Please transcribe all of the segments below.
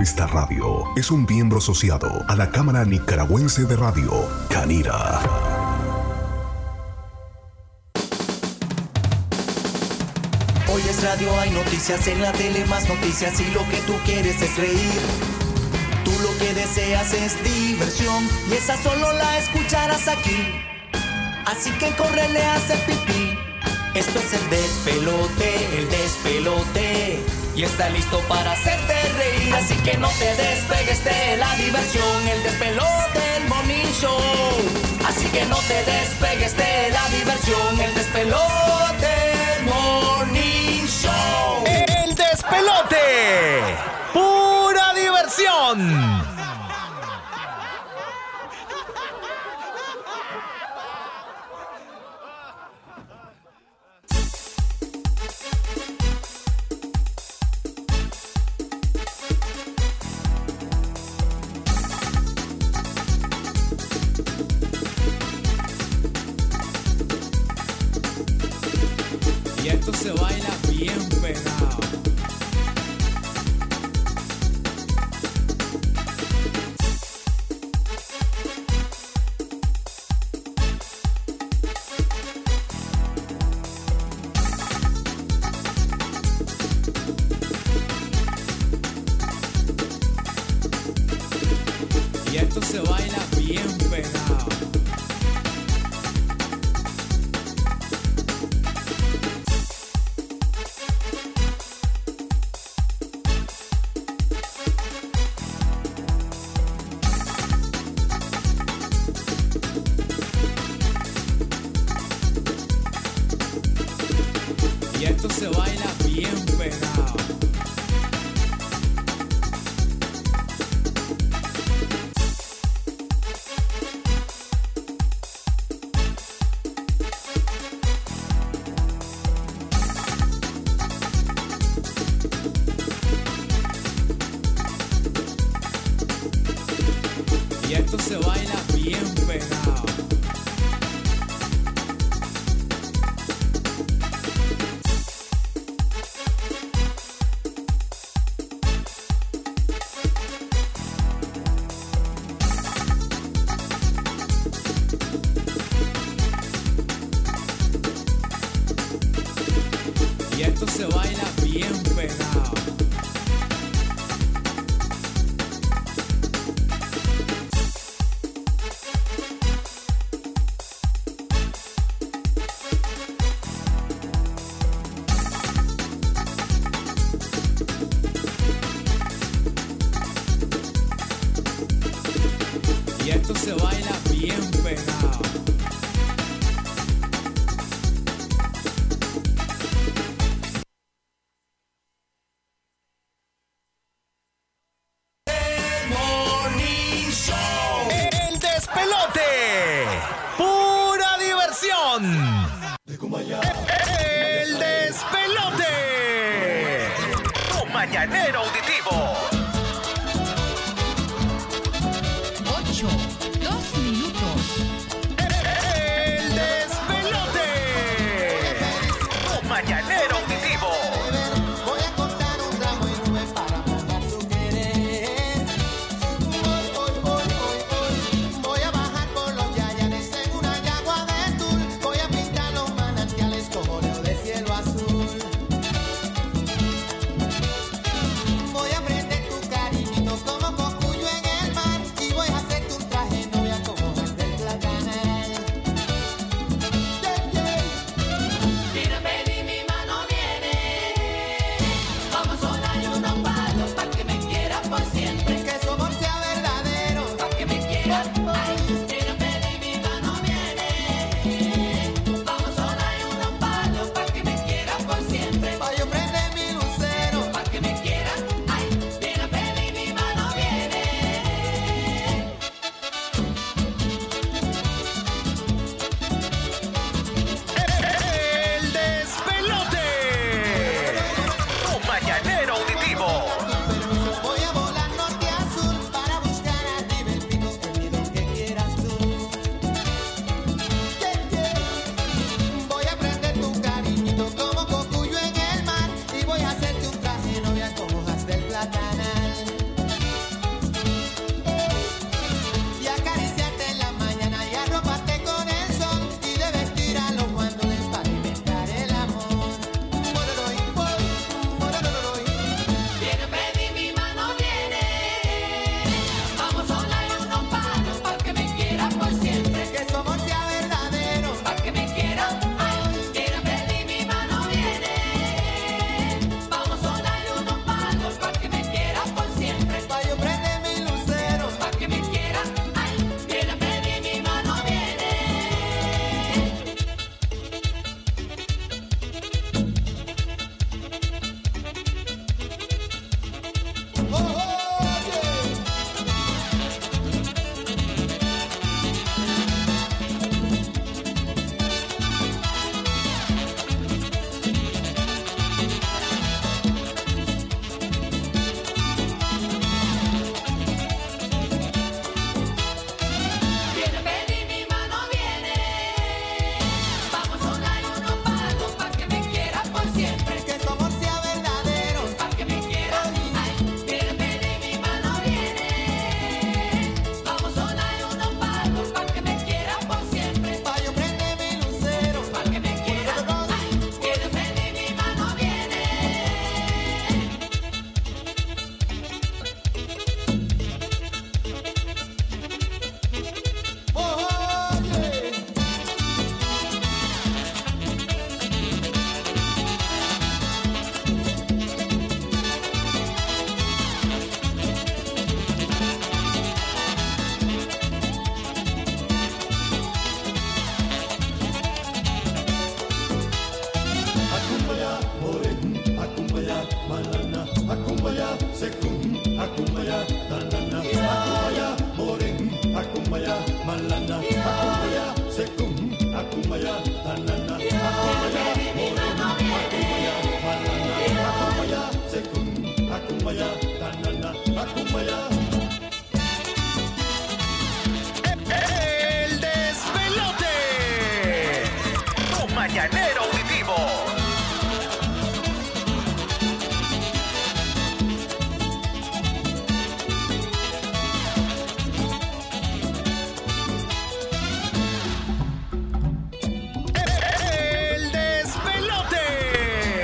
Esta radio es un miembro asociado a la Cámara Nicaragüense de Radio, Canira. Hoy es radio, hay noticias en la tele, más noticias y lo que tú quieres es reír. Tú lo que deseas es diversión y esa solo la escucharás aquí. Así que corre, a hacer pipí. Esto es el despelote, el despelote. Y está listo para hacerte reír. Así que no te despegues de la diversión, el despelote, el morning show. Así que no te despegues de la diversión, el despelote, el morning show. El despelote. Pura diversión.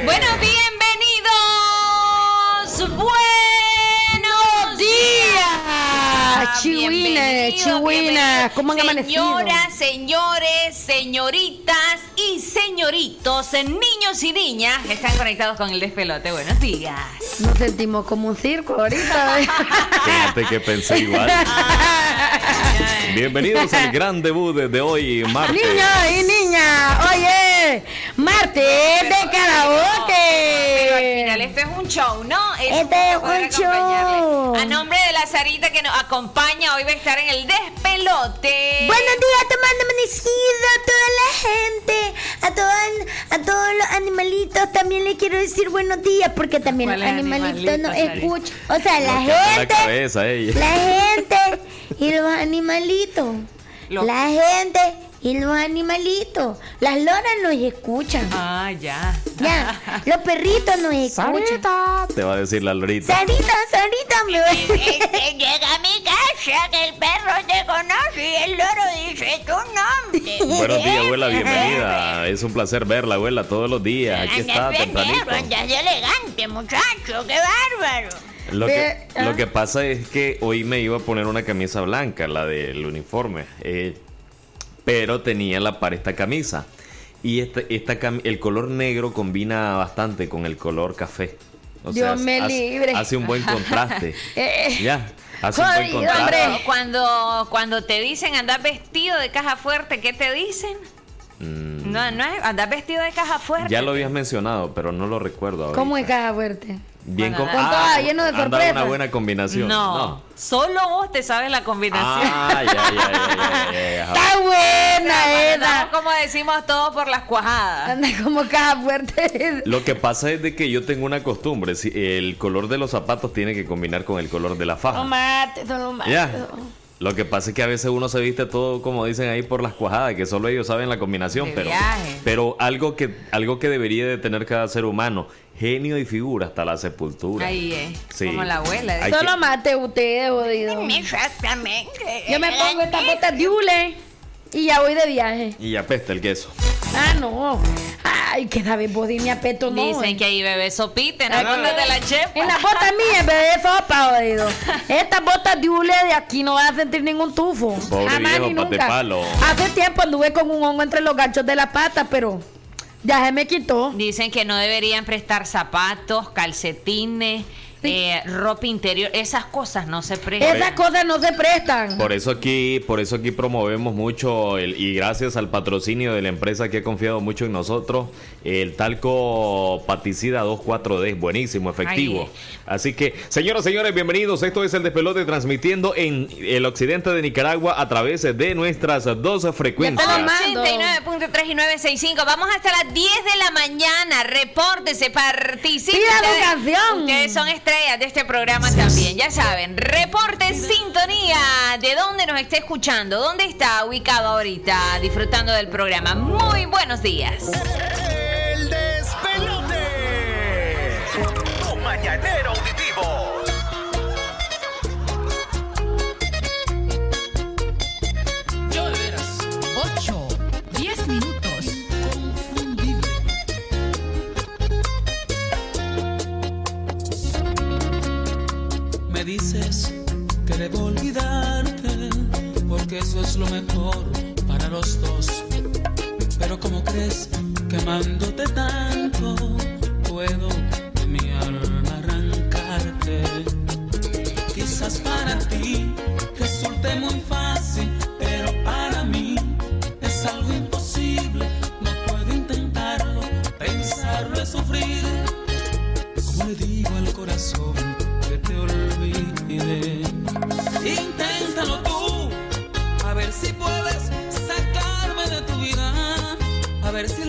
Bueno, bienvenidos. Buenos días. Ah, chihuiles, chihuiles. ¿Cómo han amanecido? Señoras, señores, señoritas y señoritos, niños y niñas que están conectados con el despelote. Buenos días. Nos sentimos como un circo ahorita. ¿eh? Fíjate que pensé igual. Bienvenidos al gran debut de hoy, martes. Niños y niñas, oye martes de karaoke. Pero al final esto es un show, ¿no? Es Este es un show. A nombre de la Sarita que nos acompaña, hoy va a estar en el despelote. Buenos días, tomando amanecido a toda la gente, a, todos a todos los animalitos. También les quiero decir buenos días porque también los ¿Cuáles animalitos Sari? escuchan. O sea, la gente, cabeza ella. la gente y los animalitos. Lo- La gente y los animalitos. Las loras nos escuchan. Ah, ya. Ya, los perritos nos escuchan. Te va a decir la lorita. Sarita, Sarita, me Este llega a mi casa que el perro te conoce y el loro dice tu nombre. Buenos días, abuela, bienvenida. Es un placer verla, abuela, todos los días. Aquí está, tempranito. andas elegante, muchacho, qué bárbaro. Lo que, Ve- ah. lo que pasa es que hoy me iba a poner una camisa blanca, la del uniforme, eh, pero tenía la par esta camisa. Y esta, esta cam- el color negro combina bastante con el color café. O Dios me hace, libre. hace un buen contraste. Eh, ya, hace un buen jodido, contraste. hombre. Cuando, cuando te dicen andar vestido de caja fuerte, ¿qué te dicen? Mm, No, no es andar vestido de caja fuerte. ya lo habías mencionado, pero no lo recuerdo ahora. ¿Cómo es caja fuerte? Bien Con todo lleno de anda sorpresas. una buena combinación. No, solo vos te sabes la combinación. Ah, ya, ya, ya, ya, ya, ya. Está buena, Eda. como decimos todos por las cuajadas. Anda como caja fuerte. Lo que pasa es de que yo tengo una costumbre. si el color de los zapatos tiene que combinar con el color de la faja. No mate, no mate. Ya. Lo que pasa es que a veces uno se viste todo, como dicen ahí, por las cuajadas, que solo ellos saben la combinación. De pero viaje. pero algo, que, algo que debería de tener cada ser humano, genio y figura hasta la sepultura. Ahí es. Sí. Como la abuela. Hay Solo que- mate ustedes, jodido. Exactamente. Yo me pongo estas botas de hule y ya voy de viaje. Y apesta el queso. Ah, no. Ay, que David Body ni apeto, no. Dicen que ahí bebé sopita en Ay, la de la chepa. En las botas mías, bebé sopa, jodido. Estas botas de hule de aquí no vas a sentir ningún tufo. Pobre Jamás viejo, ni pate nunca. palo. Hace tiempo anduve con un hongo entre los ganchos de la pata, pero ya se me quitó. Dicen que no deberían prestar zapatos, calcetines, eh, ropa interior. Esas cosas no se prestan. Esas cosas no se prestan. Por eso aquí, por eso aquí promovemos mucho el, y gracias al patrocinio de la empresa que ha confiado mucho en nosotros, el talco paticida 24D, buenísimo, efectivo. Ahí Así que, señoras y señores, bienvenidos. Esto es el despelote transmitiendo en el occidente de Nicaragua a través de nuestras dos frecuencias. Ya te lo mando. 89.3 y 965. Vamos hasta las 10 de la mañana. Repórtese, participe. Pida tu Ustedes- canción. Ustedes son estrellas de este programa también. Ya saben, reporte sintonía. ¿De dónde nos está escuchando? ¿Dónde está ubicado ahorita disfrutando del programa? Muy buenos días. El despelote. Tu mañanero auditivo. Yo de veras. 8, Dices que debo olvidarte, porque eso es lo mejor para los dos. Pero como crees que amándote tanto, puedo de mi alma arrancarte. Quizás para ti ver si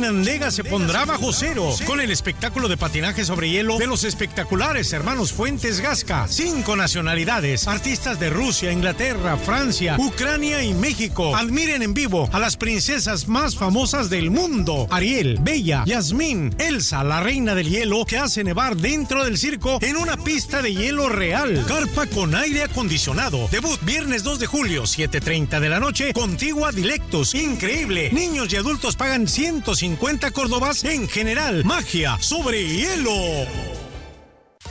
Chinandega se pondrá bajo cero con el espectáculo de patinaje sobre hielo de los espectaculares hermanos Fuentes Gasca. Cinco nacionalidades, artistas de Rusia, Inglaterra, Francia, Ucrania y México. Admiren en vivo a las princesas más famosas del mundo: Ariel, Bella, Yasmín, Elsa, la reina del hielo, que hace nevar dentro del circo en una pista de hielo real. Carpa con aire acondicionado. Debut viernes 2 de julio, 7:30 de la noche. Contigua Dilectus. Increíble. Niños y adultos pagan 150 córdobas en general. Magia sobre hielo.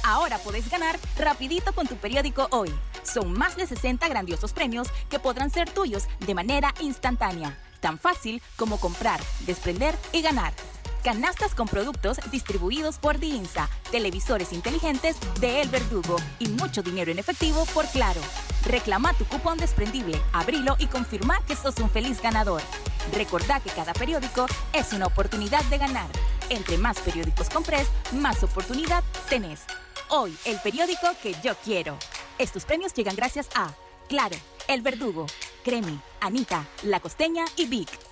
Ahora puedes ganar rapidito con tu periódico hoy. Son más de 60 grandiosos premios que podrán ser tuyos de manera instantánea. Tan fácil como comprar, desprender y ganar. Canastas con productos distribuidos por Diinsa, televisores inteligentes de El Verdugo y mucho dinero en efectivo por Claro. Reclama tu cupón desprendible, abrilo y confirma que sos un feliz ganador. Recordá que cada periódico es una oportunidad de ganar. Entre más periódicos compres, más oportunidad tenés. Hoy, el periódico que yo quiero. Estos premios llegan gracias a Claro, El Verdugo, Cremi, Anita, La Costeña y Vic.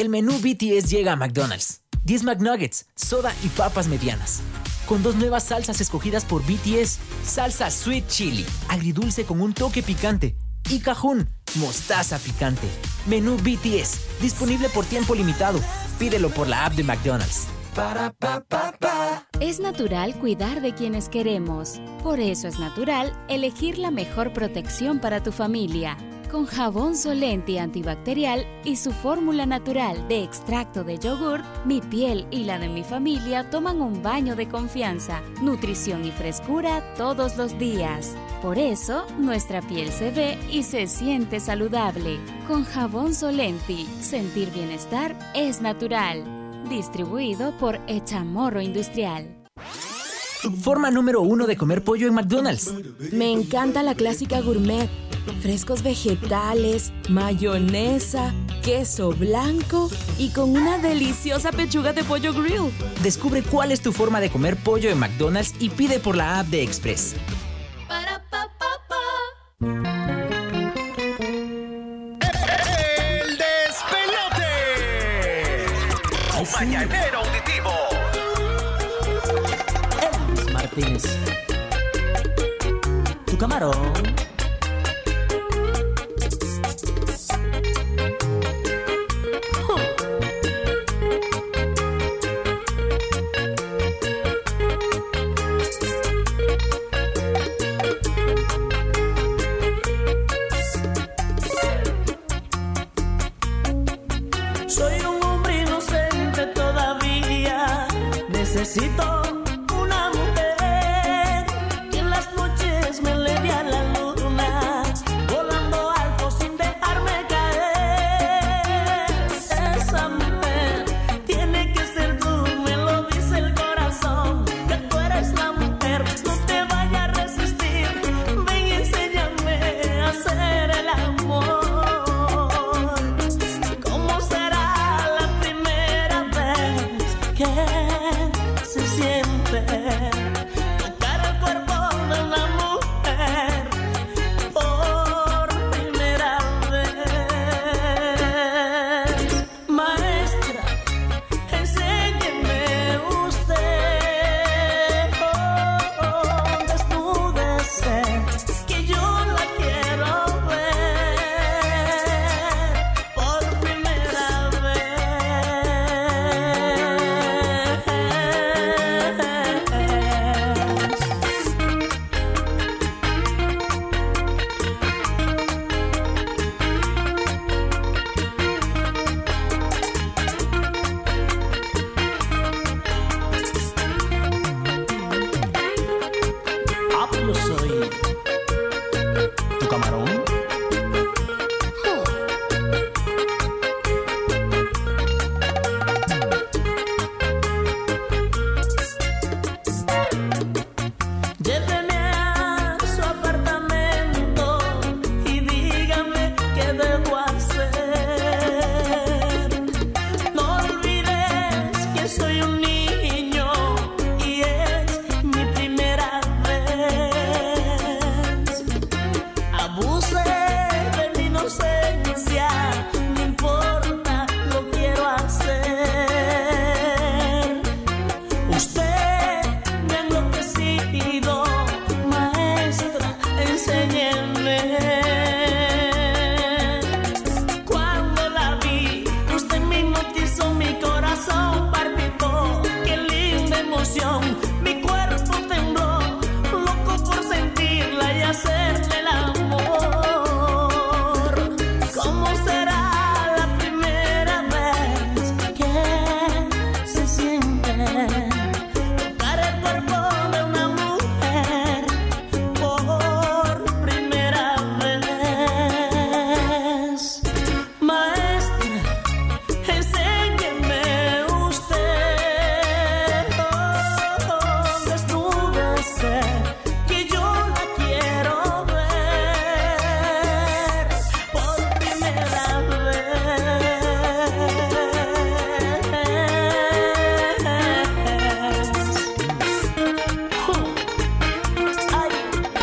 El menú BTS llega a McDonald's. 10 McNuggets, soda y papas medianas. Con dos nuevas salsas escogidas por BTS. Salsa Sweet Chili, agridulce con un toque picante. Y Cajún, mostaza picante. Menú BTS, disponible por tiempo limitado. Pídelo por la app de McDonald's. Es natural cuidar de quienes queremos. Por eso es natural elegir la mejor protección para tu familia. Con jabón Solenti antibacterial y su fórmula natural de extracto de yogur, mi piel y la de mi familia toman un baño de confianza, nutrición y frescura todos los días. Por eso, nuestra piel se ve y se siente saludable. Con jabón Solenti, sentir bienestar es natural. Distribuido por Echamorro Industrial. Forma número uno de comer pollo en McDonald's. Me encanta la clásica gourmet. Frescos vegetales, mayonesa, queso blanco y con una deliciosa pechuga de pollo grill. Descubre cuál es tu forma de comer pollo en McDonald's y pide por la app de Express. El despelote. Tu mañanero auditivo. Elvis Martínez. Tu camarón.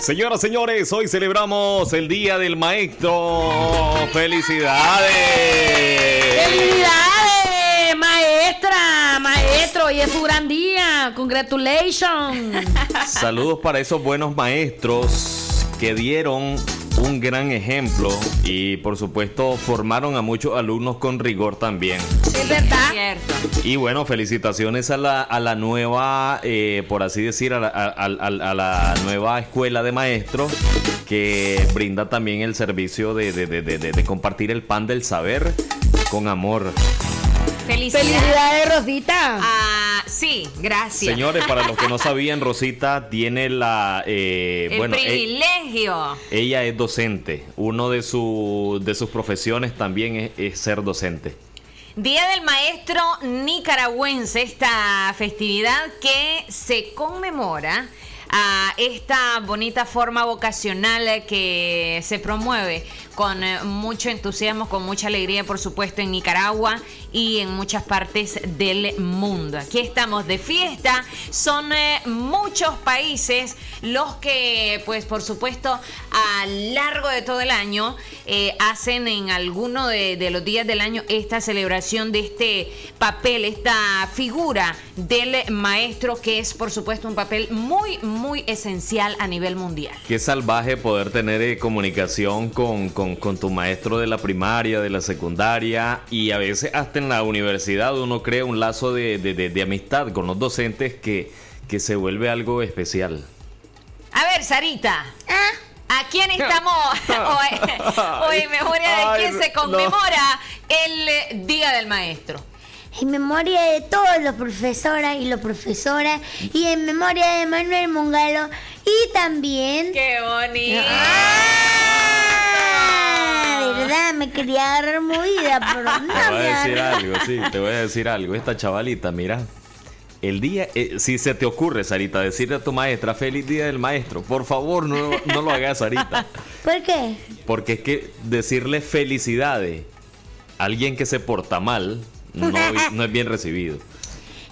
Señoras, señores, hoy celebramos el Día del Maestro. ¡Felicidades! ¡Felicidades, maestra! Maestro, hoy es su gran día. Congratulations. Saludos para esos buenos maestros que dieron un gran ejemplo y por supuesto formaron a muchos alumnos con rigor también. Es verdad. Y bueno, felicitaciones a la, a la nueva, eh, por así decir, a la, a- a- a- a la nueva escuela de maestros que brinda también el servicio de, de- de- de- de- de compartir el pan del saber con amor. Felicidades. Felicidades, Rosita. Ah, sí, gracias. Señores, para los que no sabían, Rosita tiene la... eh, El bueno, e- privilegio. ella es docente. Uno de, su, de sus profesiones también es, es ser docente. Día del Maestro Nicaragüense, esta festividad que se conmemora a esta bonita forma vocacional que se promueve con eh, mucho entusiasmo, con mucha alegría, por supuesto, en Nicaragua y en muchas partes del mundo. Aquí estamos de fiesta, son eh, muchos países los que, pues, por supuesto, a largo de todo el año eh, hacen en alguno de, los días del año esta celebración de este papel, esta figura del maestro, que es, por supuesto, un papel muy, muy esencial a nivel mundial. Qué salvaje poder tener comunicación con, con- con tu maestro de la primaria, de la secundaria y a veces hasta en la universidad uno crea un lazo de, de- de- de amistad con los docentes que, que se vuelve algo especial. A ver, Sarita. ¿A quién estamos hoy, hoy en memoria de quién se no. conmemora el eh, Día del Maestro? En memoria de todos los profesoras y los profesoras y en memoria de Manuel Mongalo y también... ¡Qué bonito! Ah, verdad, me quería agarrar movida, pero no Te voy a decir algo, sí, te voy a decir algo. Esta chavalita, mira, el día, eh, si se te ocurre, Sarita, decirle a tu maestra, feliz día del maestro, por favor, no, no lo hagas, Sarita. ¿Por qué? Porque es que decirle felicidades a alguien que se porta mal no, no es bien recibido.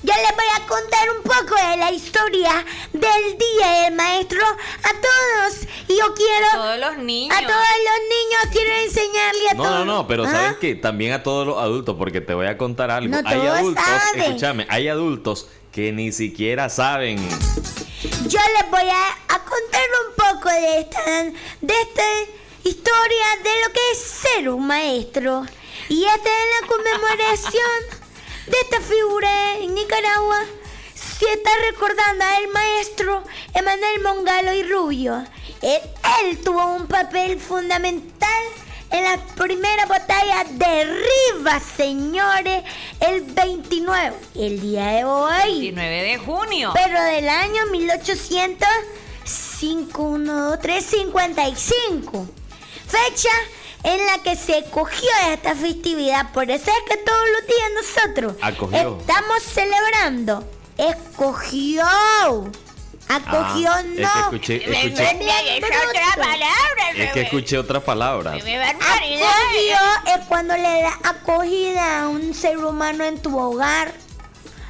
Yo les voy a contar un poco de la historia del Día del Maestro a todos. Y yo quiero... A todos los niños. A todos los niños quiero enseñarle a No, todos. no, no, pero ¿Ah? sabes que también a todos los adultos, porque te voy a contar algo. No hay todos adultos, saben. escúchame, hay adultos que ni siquiera saben. Yo les voy a, a contar un poco de esta, de esta historia de lo que es ser un maestro. Y esta es la conmemoración de esta figura en Nicaragua. Se está recordando al maestro Emanuel Mongalo y Rubio. Él, él tuvo un papel fundamental en la primera batalla de Rivas, señores, el 29, el día de hoy. 29 de junio. Pero del año 1855. Fecha en la que se cogió esta festividad. Por eso es que todos los días nosotros Acogió. estamos celebrando. Escogió. Acogió Ah, no. es que escuché- escuché- Es otra palabra. Es que escuché otras palabras. Acogió es cuando le da acogida a un ser humano en tu hogar.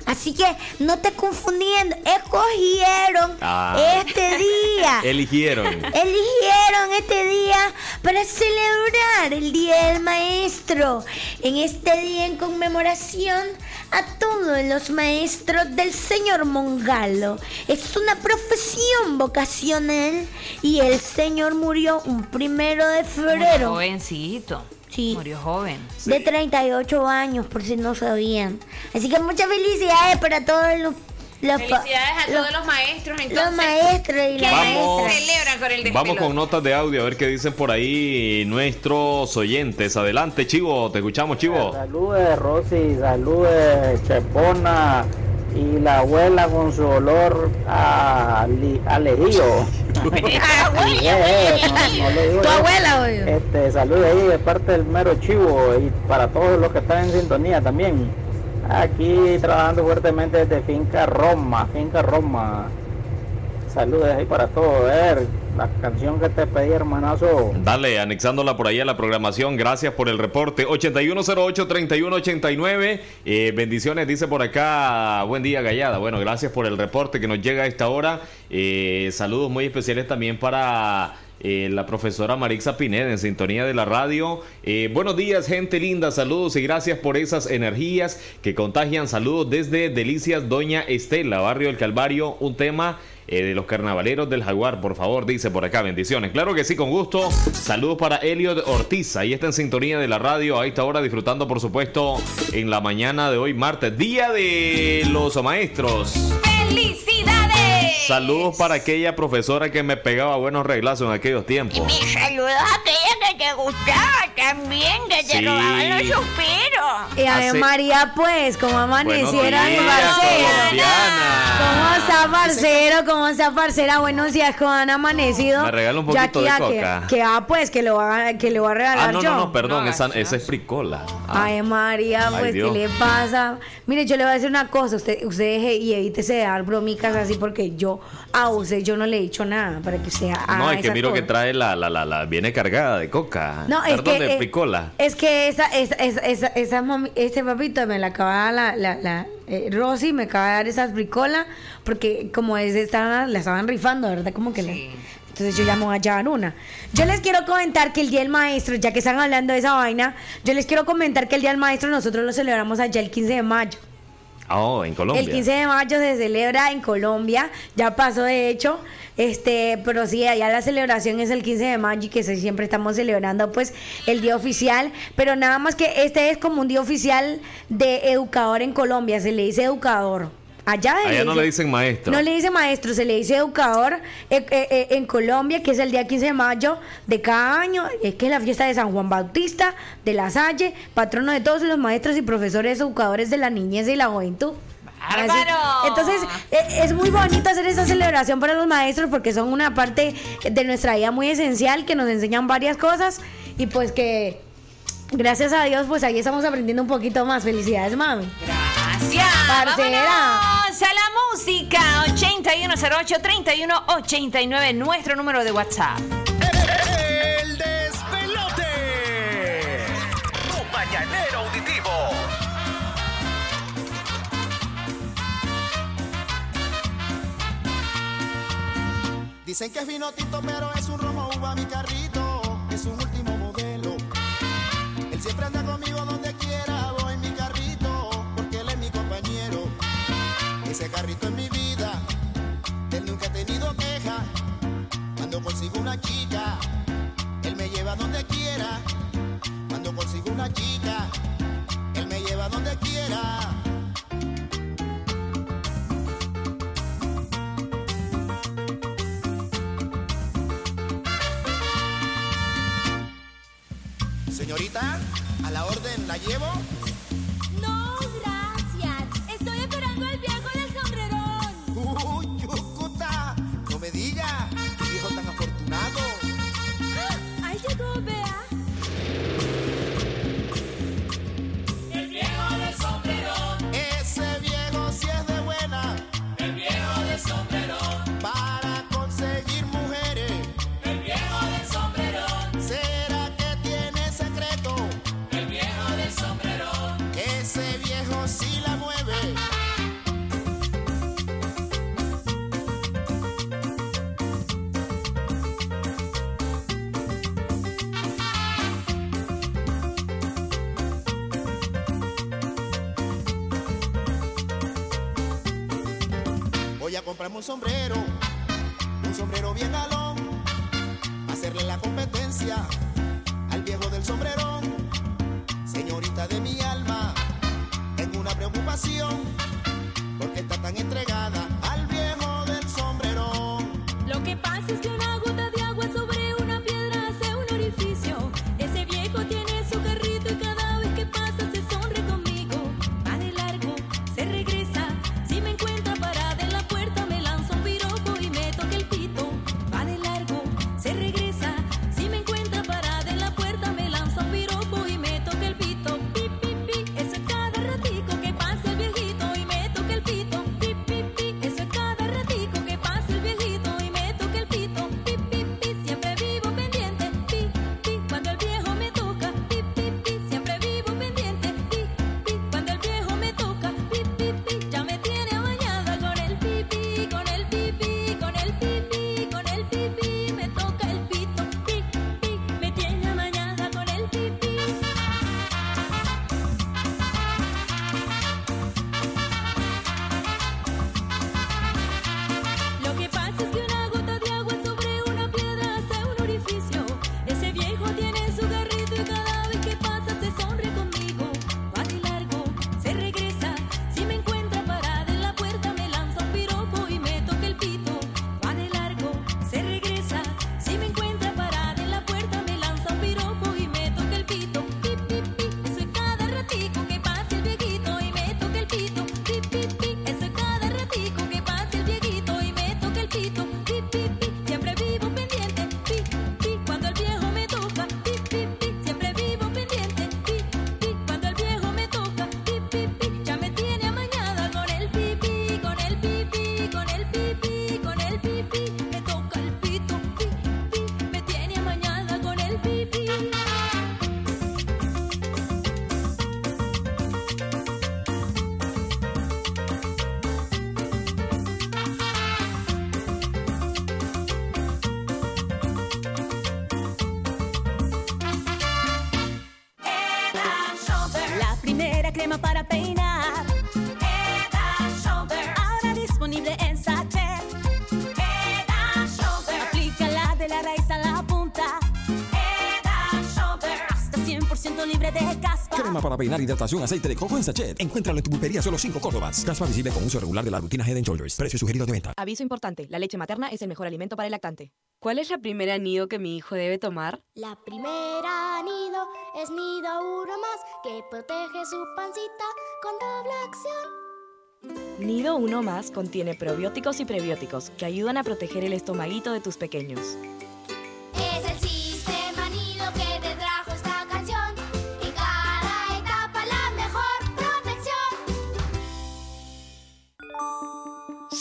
Así que no te confundiendo. Escogieron Ah. este día. Eligieron. Eligieron este día para celebrar el Día del Maestro. En este día en conmemoración a todos los maestros del señor Mongalo. Es una profesión vocacional y el señor murió un primero de febrero. jovencito. Sí. Murió joven. De 38 años, por si no sabían. Así que muchas felicidades para todos los... Felicidades a los- todos los maestros. Entonces, los maestros y ¿qué las Vamos. celebran con el despelote? Vamos con notas de audio a ver qué dicen por ahí nuestros oyentes. Adelante, Chivo, te escuchamos, Chivo. Salude Rosy, salude Chepona y la abuela con su olor a, li- a lejillo. Y, eh, no- no le digo Tu abuela, oye. Este, salude ahí de parte del mero chivo y para todos los que están en sintonía también. Aquí trabajando fuertemente desde Finca Roma, Finca Roma. saludos ahí para todos. A ver, la canción que te pedí, hermanazo. Dale, anexándola por ahí a la programación. Gracias por el reporte. 8108-3189. Eh, bendiciones, dice por acá. Buen día, Gallada. Bueno, gracias por el reporte que nos llega a esta hora. Eh, saludos muy especiales también para eh, la profesora Marixa Pineda en sintonía de la radio. Buenos días, gente linda, saludos y gracias por esas energías que contagian. Saludos desde Delicias Doña Estela, barrio del Calvario, un tema eh, de los carnavaleros del Jaguar, por favor, dice por acá, bendiciones. Claro que sí, con gusto. Saludos para Eliot Ortiz, ahí está en sintonía de la radio a esta hora, disfrutando, por supuesto, en la mañana de hoy, martes, día de los maestros. ¡Felicidades! Saludos para aquella profesora que me pegaba buenos reglazos en aquellos tiempos. Y saludos a aquella que te gustaba también, que te Sí. robaban los suspiros. Y a ver, María, pues, como amaneciera mi parcero. ¿Cómo está, parcero? ¿Cómo está, parcera? Buenos días, ¿cómo han amanecido? Me regala un poquito de ah, que- coca. Que, ah, pues, que lo va, que le voy a regalar Ah, no, yo. no, no, perdón, esa, esa es fricola. Ah, Ay, María, Ay, pues, ¿qué le pasa? Mire, yo le voy a decir una cosa. Usted, usted deje y evítese de dar bromicas así porque yo a usted yo no le he dicho nada para que usted haga no, es que esas miro que trae la, la, la, la, viene cargada de coca. No, es que, de eh, fricola. Es que esa, esa, esa, esa, esa mami- este papito me la acaba de dar la, la, la eh, Rosy, me acaba de dar esas bricolas, porque como es, estaban, la estaban rifando, ¿verdad? Como que le- Entonces yo voy a llevar una. Yo les quiero comentar que el Día del Maestro, ya que están hablando de esa vaina, yo les quiero comentar que el Día del Maestro nosotros lo celebramos allá el 15 de mayo. Oh, en Colombia. El 15 de mayo se celebra en Colombia, ya pasó de hecho, este, pero sí, allá la celebración es el 15 de mayo y que siempre estamos celebrando pues el día oficial, pero nada más que este es como un día oficial de educador en Colombia, se le dice educador. Allá, Allá no le dicen maestro. No le dice maestro, se le dice educador eh, eh, eh, en Colombia, que es el día 15 de mayo de cada año, es que es la fiesta de San Juan Bautista, de la Salle, patrono de todos los maestros y profesores educadores de la niñez y la juventud. Así- ¡Bárbaro! Entonces, eh, es muy bonito hacer esa celebración para los maestros porque son una parte de nuestra vida muy esencial, que nos enseñan varias cosas y pues que, gracias a Dios, pues ahí estamos aprendiendo un poquito más. Felicidades, mami. Gracias. Parcera. Vámonos a la música. 8108-3189, nuestro número de WhatsApp. El despelote. Tu mañanero auditivo. Dicen que es vino tinto, pero es un rojo uva mi carrito. Es un último modelo. Él siempre anda conmigo donde carrito es mi vida. Él nunca ha tenido queja. Cuando consigo una chica, él me lleva donde quiera. Cuando consigo una chica, él me lleva donde quiera. Señorita, a la orden la llevo. Comprarme un sombrero, para peinar, hidratación, aceite de coco en sachet. Encuéntralo en tu pulpería solo 5 Córdobas. Caspa visible con uso regular de la rutina Head Shoulders. Precio sugerido de venta. Aviso importante, la leche materna es el mejor alimento para el lactante. ¿Cuál es la primera nido que mi hijo debe tomar? La primera nido es nido uno más que protege su pancita con doble acción. Nido 1 más contiene probióticos y prebióticos que ayudan a proteger el estomaguito de tus pequeños. Es el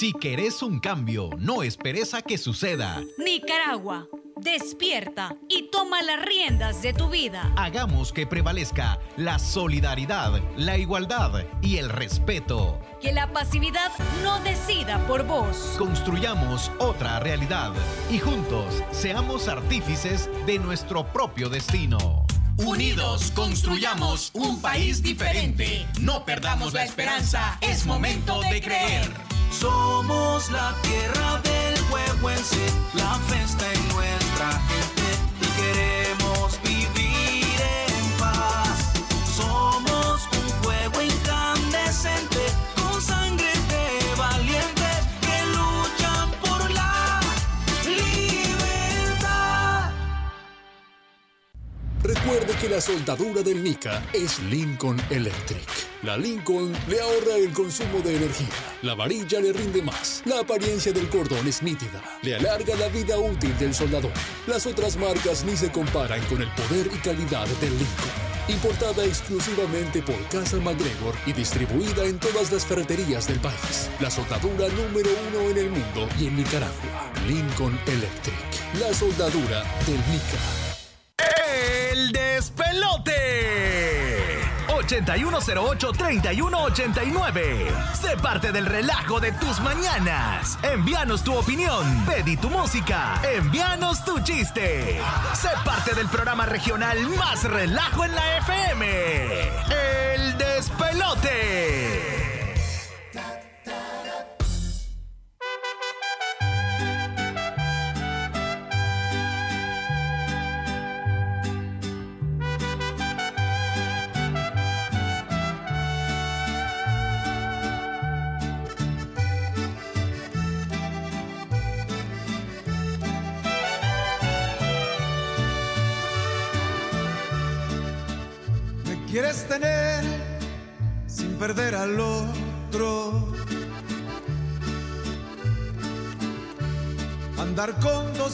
Si querés un cambio, no esperes a que suceda. Nicaragua, despierta y toma las riendas de tu vida. Hagamos que prevalezca la solidaridad, la igualdad y el respeto. Que la pasividad no decida por vos. Construyamos otra realidad y juntos seamos artífices de nuestro propio destino. Unidos construyamos un país diferente. No perdamos la esperanza, es momento de creer. Somos la tierra del huehuense, la fiesta en nuestra gente y queremos vivir Recuerde que la soldadura del Nica es Lincoln Electric. La Lincoln le ahorra el consumo de energía, la varilla le rinde más, la apariencia del cordón es nítida, le alarga la vida útil del soldador. Las otras marcas ni se comparan con el poder y calidad del Lincoln. Importada exclusivamente por Casa MacGregor y distribuida en todas las ferreterías del país. La soldadura número uno en el mundo y en Nicaragua. Lincoln Electric. La soldadura del Nica. El despelote. 8108-3189. Sé parte del relajo de tus mañanas. Envíanos tu opinión. Pedí tu música. Envíanos tu chiste. Sé parte del programa regional más relajo en la FM. El despelote.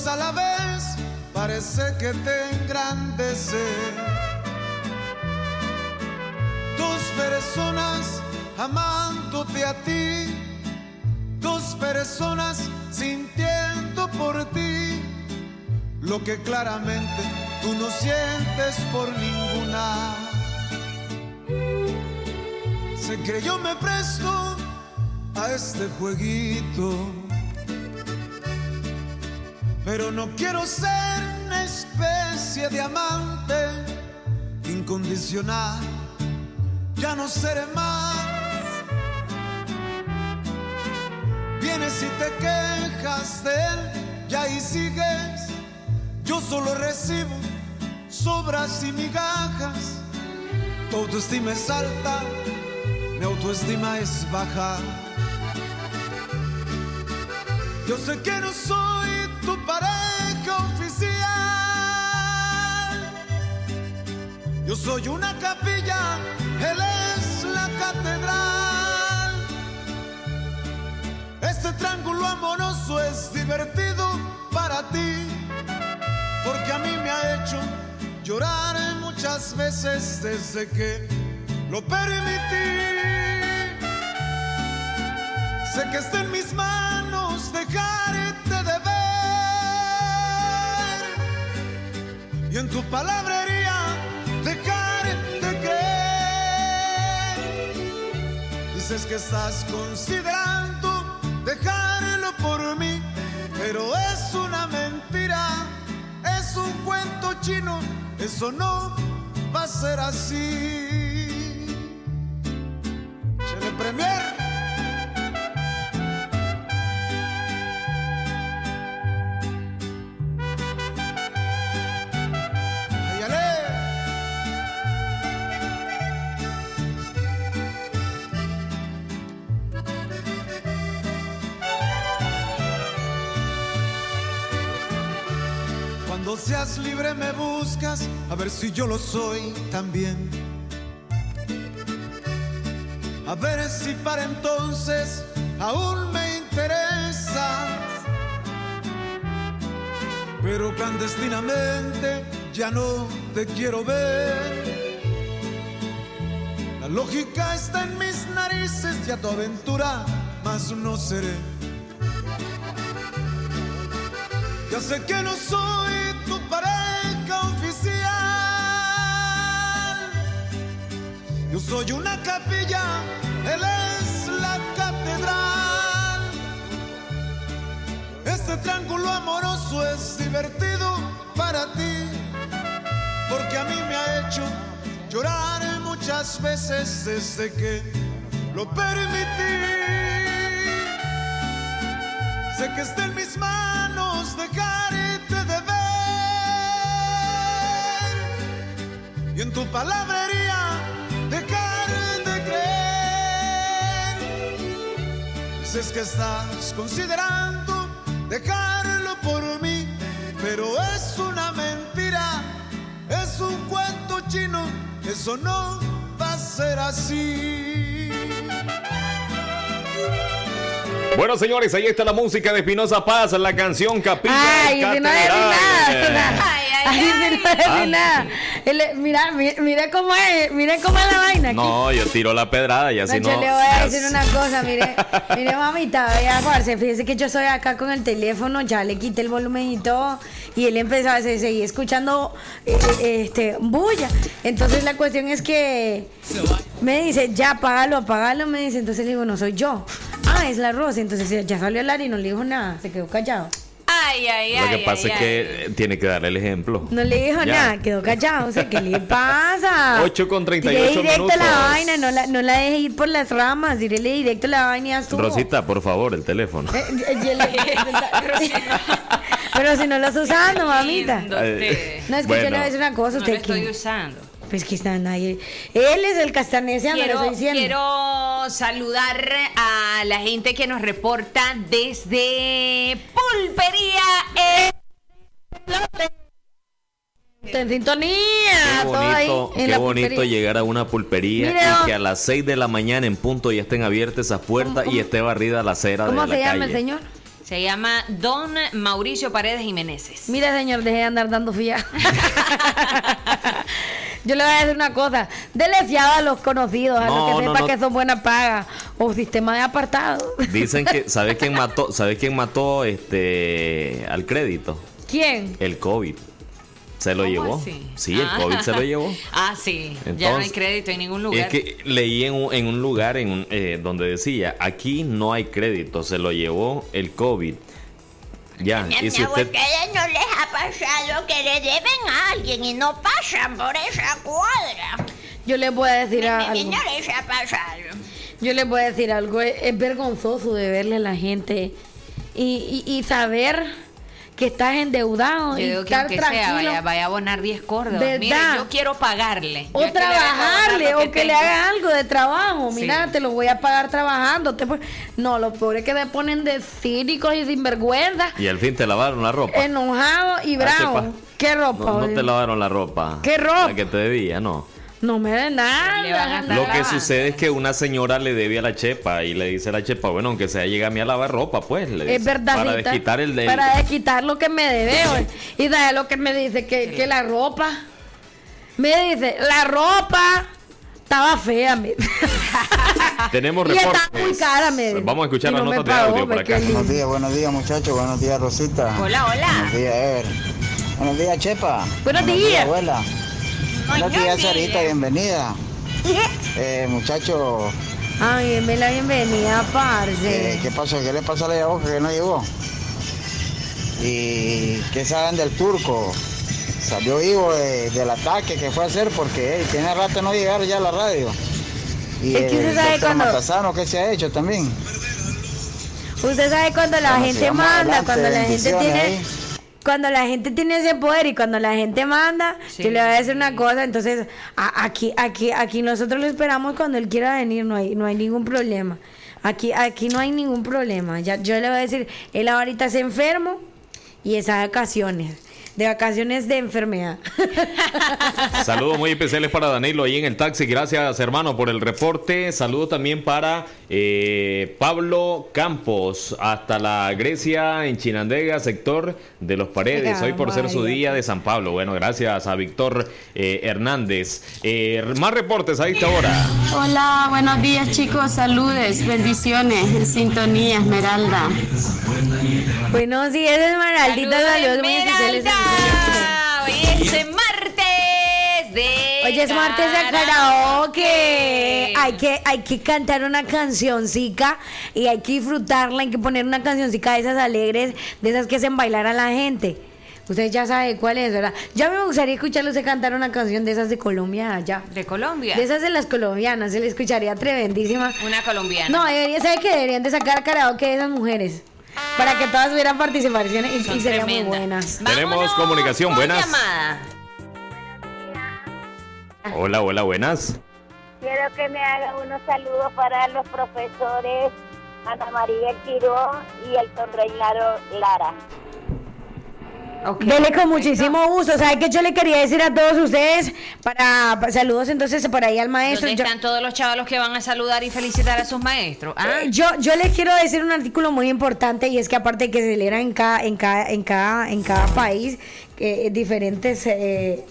A la vez parece que te engrandece. Dos personas amándote a ti, dos personas sintiendo por ti lo que claramente tú no sientes por ninguna. Sé que yo me presto a este jueguito, pero no quiero ser una especie de amante incondicional. Ya no seré más. Vienes y te quejas de él, y ahí sigues. Yo solo recibo sobras y migajas. Tu autoestima es alta, mi autoestima es baja. Yo sé que no soy tu pareja oficial. Yo soy una capilla, él es la catedral. Este triángulo amoroso es divertido para ti porque a mí me ha hecho llorar muchas veces desde que lo permití. Sé que está en mis manos dejarte y en tu palabrería dejarte creer. Dices que estás considerando dejarlo por mí, pero es una mentira es un cuento chino, eso no va a ser así. Premier. Libre me buscas, a ver si yo lo soy también. A ver si para entonces aún me interesas. Pero clandestinamente ya no te quiero ver. La lógica está en mis narices y a tu aventura más no seré. Ya sé que no soy tu pareja oficial. Yo soy una capilla, él es la catedral. Este triángulo amoroso es divertido para ti, porque a mí me ha hecho llorar muchas veces desde que lo permití. Sé que está en mis en tu palabrería dejar de creer. Dices que estás considerando dejarlo por mí, pero es una mentira, es un cuento chino, eso no va a ser así. Bueno, señores, ahí está la música de Espinosa Paz, la canción Capilla. Ay, del si no Catedral. nada. Ay, si no decís Ah. nada. Él- Mira, mi- mire cómo es, mire cómo es la vaina aquí. No, yo tiro la pedrada y No, así no. yo le voy a decir una cosa, mire, mire mamita, parce, fíjese que yo estoy acá con el teléfono, ya le quité el volumen y todo, y él empezó a se- seguir escuchando eh, eh, este bulla. Entonces la cuestión es que me dice, ya apágalo, apágalo, me dice, entonces le digo, no soy yo. Ah, es la Rosa, entonces ya salió al aire y no le dijo nada, se quedó callado. Ay, ay, ay. Lo que pasa ay, es que eh, tiene que darle el ejemplo. No le dijo Ya. nada, quedó callado, o sea, ¿qué le pasa? 8 con Dile 38 directo minutos. la vaina, no la, no la deje ir por las ramas, dile directo la vaina y ya estuvo. Rosita, por favor, el teléfono. Eh, eh, Pero si no lo estás usando, mamita. No, es que yo bueno. le voy a decir una cosa. No usted lo estoy usando. Pues que está nadie. Él es el Quiero, estoy diciendo. quiero saludar a la gente que nos reporta desde Pulpería. eh, en sintonía. Qué todo ahí bonito, en qué la bonito pulpería. llegar a una pulpería Mire, y que a las 6 de la mañana en punto ya estén abiertas esas puertas y esté barrida la acera ¿Cómo de la se llama calle. el señor? Se llama Don Mauricio Paredes Jiménez. Mira, señor, deje de andar dando fiado. Yo le voy a decir una cosa. Dele fiado a los conocidos, a No, los que no, sepan no. que son buena paga. O sistema de apartado. Dicen que, ¿sabes quién mató? ¿Sabes quién mató este al crédito? ¿Quién? El COVID. ¿Se lo llevó? así? Sí, el Ah. COVID se lo llevó. Ah, sí. ya no hay Entonces, crédito en ningún Es lugar. que leí en un, en un lugar en un- eh, donde decía, aquí no hay crédito, se lo llevó el COVID. Ya, y si usted... abuela no les ha pasado que le deben a alguien y no pasan por esa cuadra. Yo les voy a decir Mi- algo. No les ha pasado. Yo les voy a decir algo, es, es vergonzoso de verle a la gente y, y- y saber que estás endeudado Yo y digo que estar aunque sea, tranquilo. vaya, vaya a abonar 10 córdobas. ¿Verdad? Mire, yo quiero pagarle. O Yo trabajarle, o que le haga algo de trabajo. Sí. Mira, te lo voy a pagar trabajando. te pon- No, lo peor es que te ponen de cínicos y sinvergüenza, Y al fin te lavaron la ropa. enojados y Ah, chepa. ¿Qué ropa? No, te lavaron la ropa. ¿Qué ropa? La que te debía, no. No me den nada. Lo que sucede es que una señora le debe a la chepa y le dice a la chepa, bueno, aunque sea, llega a mí a lavar ropa, pues. Le Es dice, verdad. Para desquitar el de Para desquitar lo que me debe. Y de lo que me dice que, que la ropa. Me dice, la ropa estaba fea. Me. Tenemos y está reportes. muy cara. Me dice. Vamos a escuchar las no notas de audio por acá. Buenos días, buenos días muchachos, buenos días Rosita. Hola, hola. Buenos días Ever. Buenos días Chepa. Buenos días. abuela. Buenos días. Sarita, bienvenida. Eh, muchachos, Ay, denme la bienvenida, parce. eh, ¿qué pasó? ¿Qué le pasó a la boca que no llegó? ¿Y qué saben del turco? Salió vivo de- del ataque que fue a hacer porque hey, tiene rato no llegar ya a la radio. Y Es que usted el sabe cuando- Matasano, ¿qué se ha hecho también? Usted sabe cuando la ¿Cómo se gente manda, Adelante, cuando la gente tiene... ahí. Cuando la gente tiene ese poder y cuando la gente manda, yo le voy a decir una cosa, entonces a- aquí, aquí, aquí nosotros lo esperamos cuando él quiera venir, no hay, no hay ningún problema. Aquí, aquí no hay ningún problema. Ya, yo le voy a decir, él ahorita se enfermo y es a vacaciones, de vacaciones de enfermedad. Saludos muy especiales para Danilo ahí en el taxi. Gracias, hermano, por el reporte. Saludos también para eh, Pablo Campos, hasta la Grecia en Chinandega, sector de los Paredes. Hoy por ser su día de San Pablo. Bueno, gracias a Víctor eh, Hernández. Eh, más reportes a esta hora. Hola, buenos días chicos, saludes, bendiciones, en sintonía, Esmeralda. Buenos días, Esmeraldita, Saludos, saludos muy especiales. Hoy es martes de Hoy es martes de karaoke. Hay que, hay que cantar una cancioncica y hay que disfrutarla. Hay que poner una cancioncica de esas alegres, de esas que hacen bailar a la gente. Ustedes ya saben cuál es, ¿verdad? Ya me gustaría escucharlos cantar una canción de esas de Colombia allá. De Colombia. De esas de las colombianas, se le escucharía tremendísima. Una colombiana. No, debería, ¿sabe que deberían de sacar karaoke de esas mujeres? Para que todas tuvieran participaciones y, serían muy buenas. Tenemos comunicación. Buenas. Llamada. Hola, hola, buenas. Quiero que me haga unos saludos para los profesores Ana María Quiró y el Reinaldo Lara. Dele con muchísimo gusto. ¿Sabe qué yo le quería decir a todos ustedes? Para, para- saludos entonces por ahí al maestro. ¿Dónde Yo, están todos los chavalos que van a saludar y felicitar a sus maestros? Ah, eh, yo, yo les quiero decir un artículo muy importante y es que aparte de que se celebra en cada, en cada, en cada, en cada país eh, diferentes eh,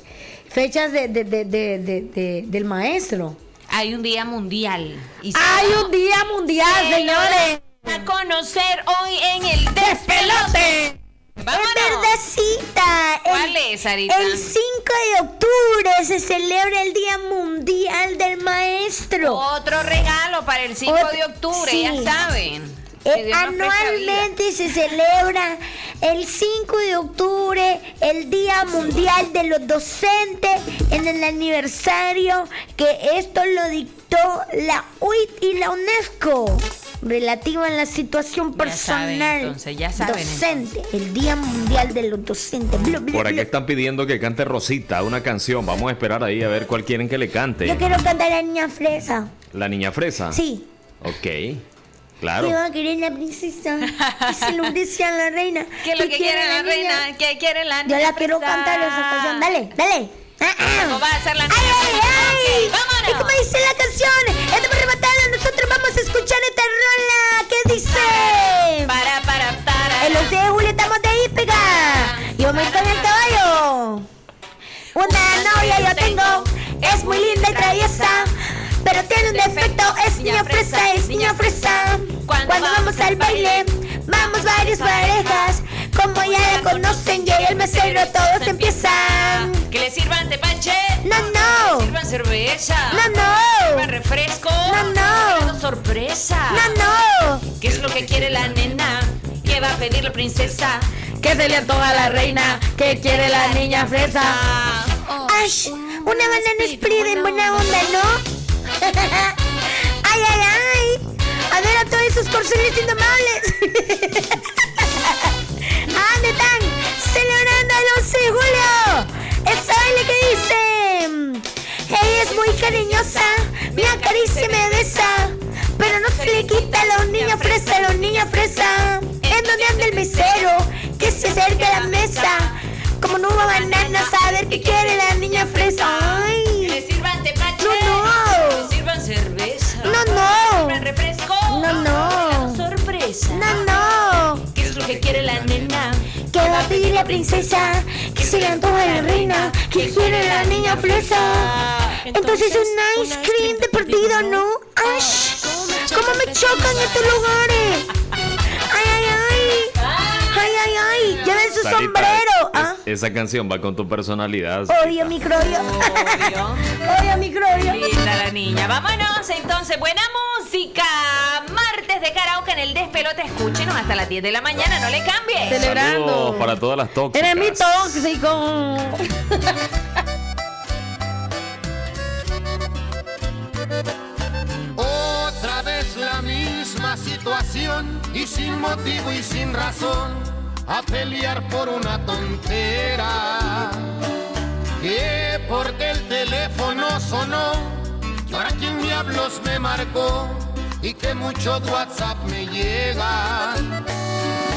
fechas de, de- de- de- de- de- del maestro. hay un día mundial. Y Hay un día mundial, Que señores. A conocer hoy en el despelote. Vámonos. Es verdadcita. ¿Cuál El- es, Sarita? El 5 de octubre se celebra el Día Mundial del Maestro. Otro regalo para el 5 Ot- de octubre, sí. ya saben. Eh, anualmente se celebra el 5 de octubre el Día Mundial de los Docentes en el aniversario que esto lo dictó la UIT y la UNESCO relativo a la situación Ya saben, personal entonces, ya saben, docente, el Día Mundial de los Docentes. Bla, Por aquí están pidiendo que cante Rosita una canción. Vamos a esperar ahí a ver cuál quieren que le cante. Yo quiero cantar a la niña fresa. La niña fresa. Sí. Ok. Claro. Que va a querer la princesa. Que se lo dice a la reina. ¿Qué es lo que quiere la reina? ¿Qué quiere la Yo niña la quiero cantar esa canción. Dale, dale. ¿Cómo va a ser la ¡Ay, ay, ay! Ok, vámonos. ¿Y cómo dice la canción? Estamos rematando. Nosotros vamos a escuchar esta rola. ¿Qué dice? Para, para, para. El 11 de julio estamos de hípica. Y vamos con el caballo. Una novia yo tengo. Es muy linda y traviesa. Pero tiene un defecto. Es niña fresa, es niña fresa. Cuando vamos al baile, vamos varias parejas. Como ya la conocen, llega el mesero, todos empiezan. Que le sirvan tepache. No, Que no. le sirvan cerveza. No, Que no. sirvan refresco. No, no. Sorpresa. No, no. ¿Qué es lo que quiere la nena? ¿Qué va a pedir la princesa? Que se le antoja a la reina, que quiere la niña fresa. Ash, una banana split en buena onda, ¿no? ay, ay, ay. A ver a todos esos corceles indomables. ¿A dónde están? Celebrando el 11 de julio. Esa baile que dice. Ella es muy cariñosa. Me acaricia y me besa. Pero no se le quita a los niños fresa, a los niños fresa. ¿En donde anda el mesero? Que se acerca a la mesa. Como no hubo banana, saber qué quiere la niña fresa. Que Ay. le sirvan tepache. No, no. Que le sirvan cerveza. No, Que le no. sirvan refresco. No, no. Sorpresa. No, no. ¿Qué es lo que quiere la nena? ¿Qué va a pedir la princesa? Que se le antoja la reina. Que quiere la niña fresa? Entonces un ice cream de perdido, ¿no? ¡Ash! ¿Cómo me chocan estos lugares? ¡Ay, ay, ay! ¡Ay, ay, ay! ¡Lleven su Sarita, sombrero! ¿Ah? es- esa canción va con tu personalidad. Odio microbio. Odio microbio. Linda la niña. Vámonos entonces. Buena música. Martes de karaoke en el despelote. Escúchenos hasta las 10 de la mañana. No le cambie. Saludos para todas las tóxicas. Eres mi tóxico. ocasión y sin motivo y sin razón a pelear por una tontera. Que porque el teléfono sonó, y ahora quién diablos me marcó y que mucho WhatsApp me llega.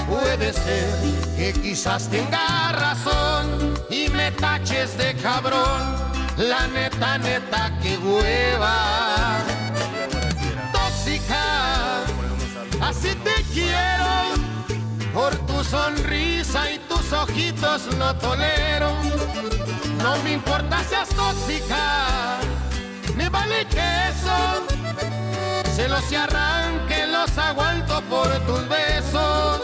Puede ser que quizás tenga razón y me taches de cabrón. La neta, neta, que hueva. Tóxica, así te quiero. Por tu sonrisa y tus ojitos no tolero. No me importa seas tóxica, me vale que eso. Se los y arranque, los aguanto por tus besos.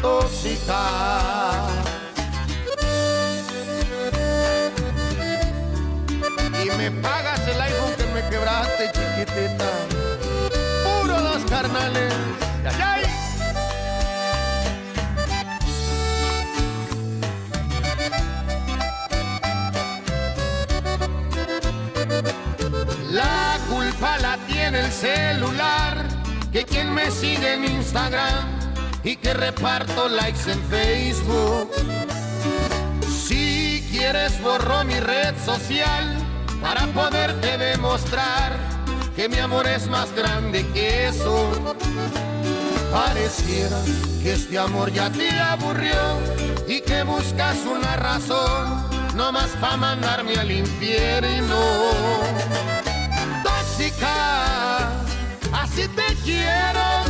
Tóxica. Y me pagas el iPhone que me quebraste, chiquitita. Celular, que quien me sigue en Instagram y que reparto likes en Facebook. Si quieres borro mi red social para poderte demostrar que mi amor es más grande que eso. Pareciera que este amor ya te aburrió y que buscas una razón no más para mandarme al infierno. Tóxica, así te quiero.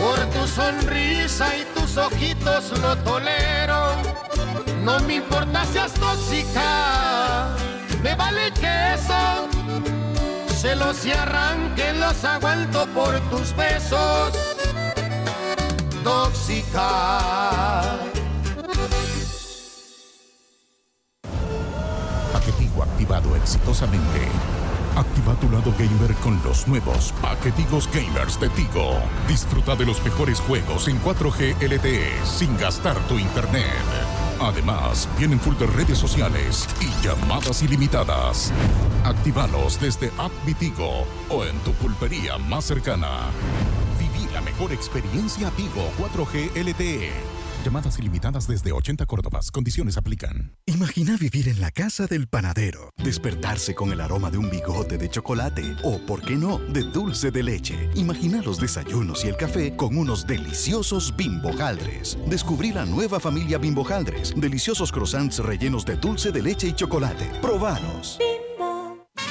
Por tu sonrisa y tus ojitos lo tolero. No me importa seas tóxica, me vale que eso. Celos y arranque los aguanto por tus besos. Tóxica. Paquetigo activado exitosamente. Activa tu lado gamer con los nuevos paquetigos gamers de Tigo. Disfruta de los mejores juegos en 4G LTE sin gastar tu internet. Además, vienen full de redes sociales y llamadas ilimitadas. Actívalos desde App Tigo o en tu pulpería más cercana. Viví la mejor experiencia Tigo 4G LTE. Llamadas ilimitadas desde 80 Córdobas. Condiciones aplican. Imagina vivir en la casa del panadero, despertarse con el aroma de un bigote de chocolate o, por qué no, de dulce de leche. Imagina los desayunos y el café con unos deliciosos bimbojaldres. Descubrí la nueva familia bimbojaldres, deliciosos croissants rellenos de dulce de leche y chocolate. Probanos.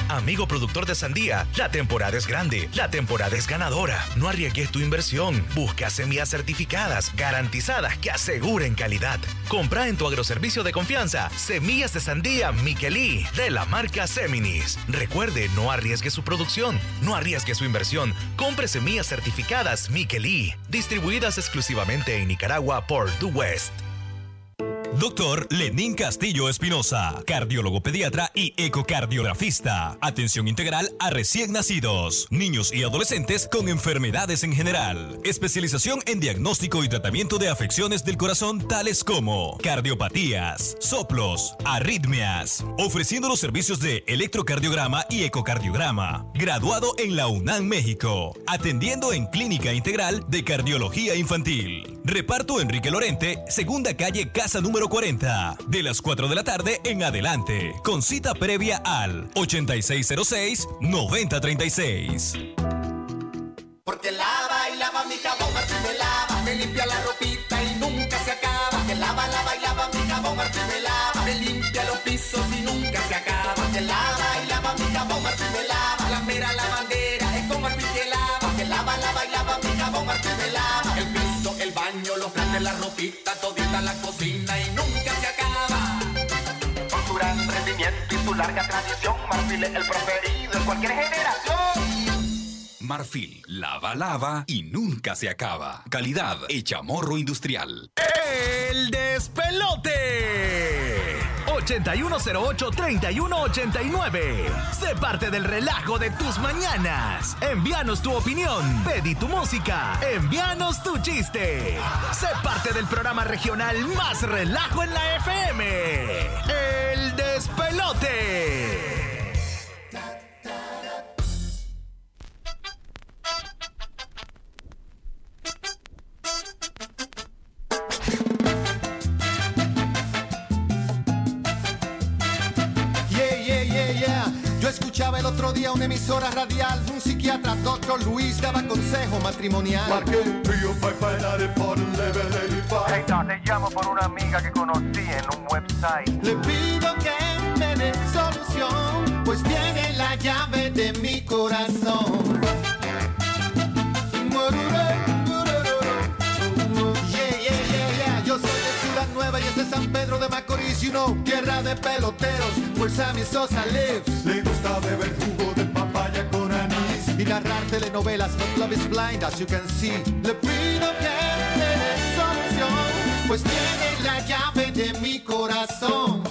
Amigo productor de sandía, la temporada es grande, la temporada es ganadora. No arriesgues tu inversión. Busca semillas certificadas, garantizadas, que aseguren calidad. Compra en tu agroservicio de confianza semillas de sandía Miquelí de la marca Seminis. Recuerde, no arriesgue su producción, no arriesgue su inversión. Compre semillas certificadas Miquelí, distribuidas exclusivamente en Nicaragua por The West. Doctor Lenín Castillo Espinosa, cardiólogo pediatra y ecocardiografista. Atención integral a recién nacidos, niños y adolescentes con enfermedades en general. Especialización en diagnóstico y tratamiento de afecciones del corazón tales como cardiopatías, soplos, arritmias. Ofreciendo los servicios de electrocardiograma y ecocardiograma. Graduado en la UNAM México. Atendiendo en Clínica Integral de Cardiología Infantil. Reparto Enrique Lorente, segunda calle, casa número 40. De las 4 de la tarde en adelante. Con cita previa al 8606-9036. Porque lava y lava mi jabón, Marfil me lava, me limpia la ropita y nunca se acaba. Que lava, lava y lava mi jabón, Marfil me lava, platos, la ropita, todita la cocina y nunca se acaba. Con su gran rendimiento y su larga tradición, Marfil es el preferido en cualquier generación. Marfil, lava, lava y nunca se acaba. Calidad hecha morro industrial. El despelote. 8108-3189. Sé parte del relajo de tus mañanas. Envíanos tu opinión. Pedí tu música. Envíanos tu chiste. Sé parte del programa regional más relajo en la FM. El despelote. Otro día una emisora radial, un psiquiatra, doctor Luis, daba consejo matrimonial. Marqué Río Wi-Fi 94 level 85. Hey, no, te llamo por una amiga que conocí en un website. Le pido que me dé solución, pues tiene la llave de mi corazón. Yeah, Ciudad Nueva y es de San Pedro de Macorís, you know, tierra de peloteros, where Sammy Sosa lives. Le gusta beber jugo de papaya con anís. Y narrar telenovelas, but love is blind, as you can see. Le pido que me dé solución, pues tiene la llave de mi corazón.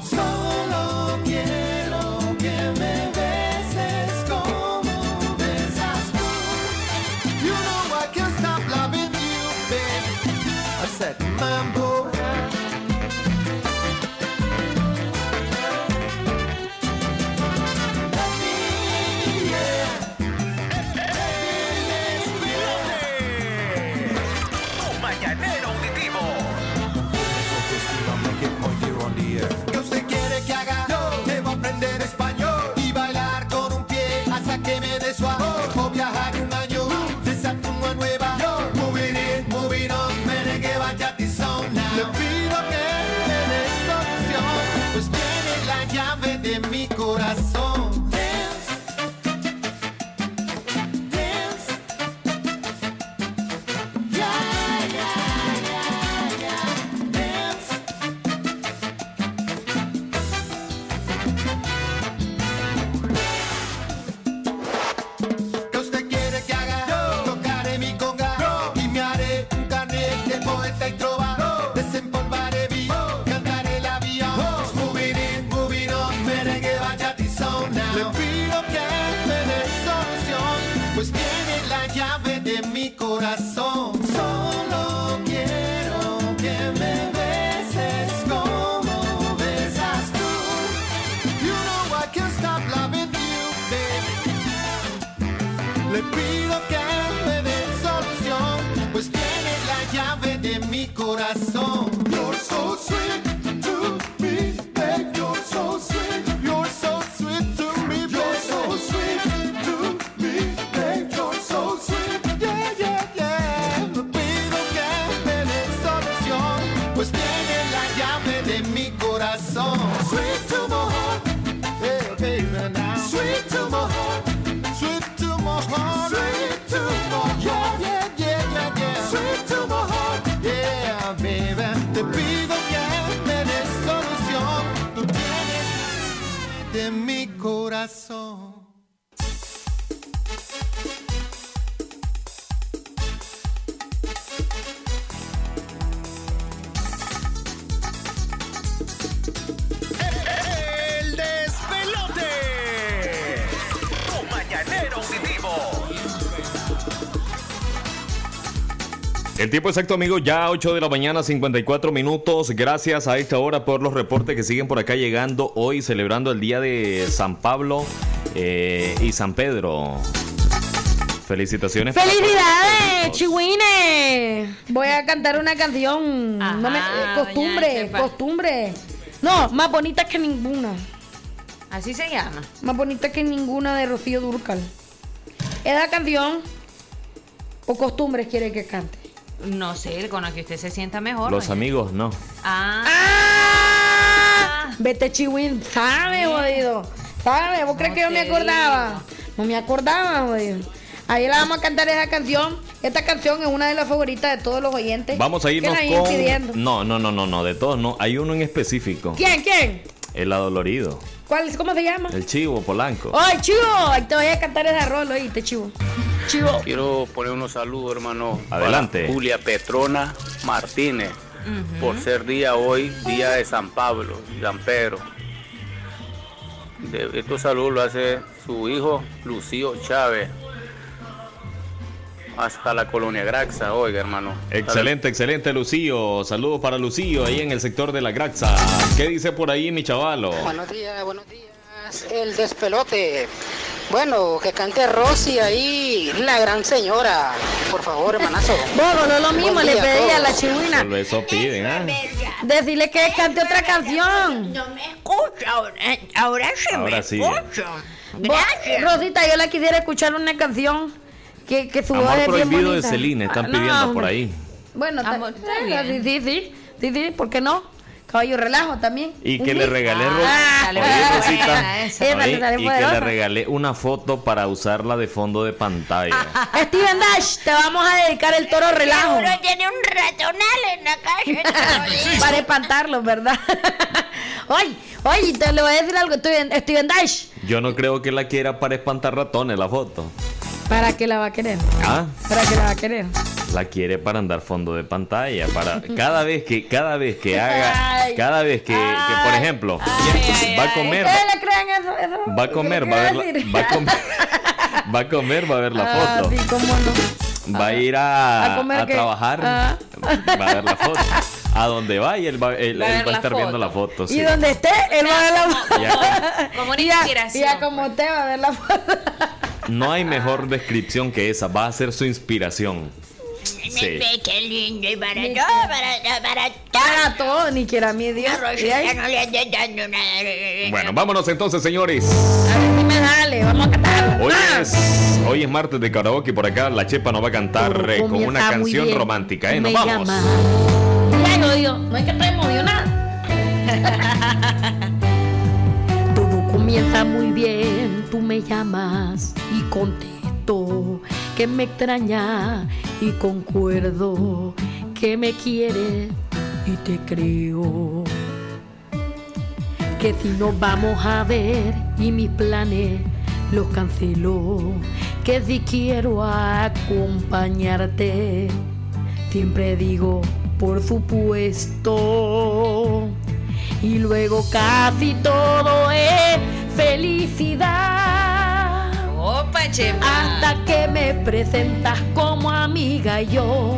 Tiempo exacto, amigos, ya 8 de la mañana, 54 minutos. Gracias a esta hora por los reportes que siguen por acá llegando hoy, celebrando el día de San Pablo eh, y San Pedro. Felicitaciones. ¡Felicidades, chihuines! Voy a cantar una canción. No me- eh, costumbre, costumbre. No, más bonita que ninguna. Así se llama. Más bonita que ninguna de Rocío Durcal. ¿Esa canción o costumbres quiere que cante? No sé, con la que usted se sienta mejor. Los amigos, no. Ah. Vete, chihuín. ¿Sabe, jodido? ¿Sabe? ¿Vos crees que yo me acordaba? No me acordaba, jodido. Ahí la vamos a cantar esa canción. Esta canción es una de las favoritas de todos los oyentes. Vamos a que irnos con. pidiendo. No, no, no, no, no, de todos no. Hay uno en específico. ¿Quién? ¿Quién? El adolorido. ¿Cuál, es- ¿Cómo se llama? El chivo polanco. ¡Ay, chivo! Ahí te voy a cantar ese rol, oíste, chivo. Chivo. Quiero poner unos saludos, hermano. Adelante. para Julia Petrona Martínez, por ser día hoy, día de San Pablo, San Pedro. De- estos saludos lo hace su hijo Lucio Chávez. Hasta la colonia Graxa, oiga, hermano. Excelente, excelente, Lucío. Saludos para Lucío ahí en el sector de la Graxa. ¿Qué dice por ahí, mi chavalo? Buenos días, buenos días. El despelote. Bueno, que cante Rosy ahí, la gran señora. Por favor, hermanazo. Bueno, no es lo mismo, le pedí a la chihuina. Solo eso piden, ¿ah? Decirle que cante otra canción. No me escucha, ahora, ahora sí Ahora me sí. escucho. Vos, Rosita, yo la quisiera escuchar una canción que, que su voz Amor es bien prohibido de bonita. Celine, están Ah, no, pidiendo por ahí. Bueno, Amor, está sí, bien. sí, sí, sí, sí, ¿por qué no? Caballo relajo también. Y que le regalé, Ah, y que le regalé una foto para usarla de fondo de pantalla. Steven Dash, te vamos a dedicar el toro relajo. Seguro tiene un ratonal en la calle. Para espantarlo, ¿verdad? Oye, oye, te le voy a decir algo, Steven Dash. Yo no creo que la quiera para espantar ratones la foto. ¿Para qué la va a querer? Ah, ¿Para qué la va a querer? la quiere para andar fondo de pantalla, para cada vez que cada vez que haga, Ay. cada vez que, que, por ejemplo, va a comer, ¿Ustedes le creen eso? eso? va a comer, va a ver, la- va a comer, va a comer, va a ver la Ah, foto, sí, cómo no. va a ir a, ¿A a trabajar, Ah. va a ver la foto, a donde va y él va, él, Va a él va a estar foto. viendo la foto. Y donde esté, él va a ver la Ya. Como una Y ya como usted va a ver la foto. No hay mejor descripción que esa, va a ser su inspiración. Sí. Qué lindo y para todo, para para todo. Para todo, ni quiera mi Dios. Y nada. Bueno, vámonos entonces, señores. dime, dale, vamos a cantar. Hoy Ah. es, hoy es martes de karaoke por acá. La Chepa nos va a cantar eh, con una canción bien. romántica. ¿eh? Nos me vamos. Ya, no, digo, no es que estoy emocionada. Todo comienza muy bien, tú me llamas y contesto que me extraña y concuerdo que me quieres y te creo. Que si nos vamos a ver y mis planes los cancelo, que si quiero acompañarte, siempre digo por supuesto. Y luego casi todo es felicidad. Opa. Hasta que me presentas como amiga yo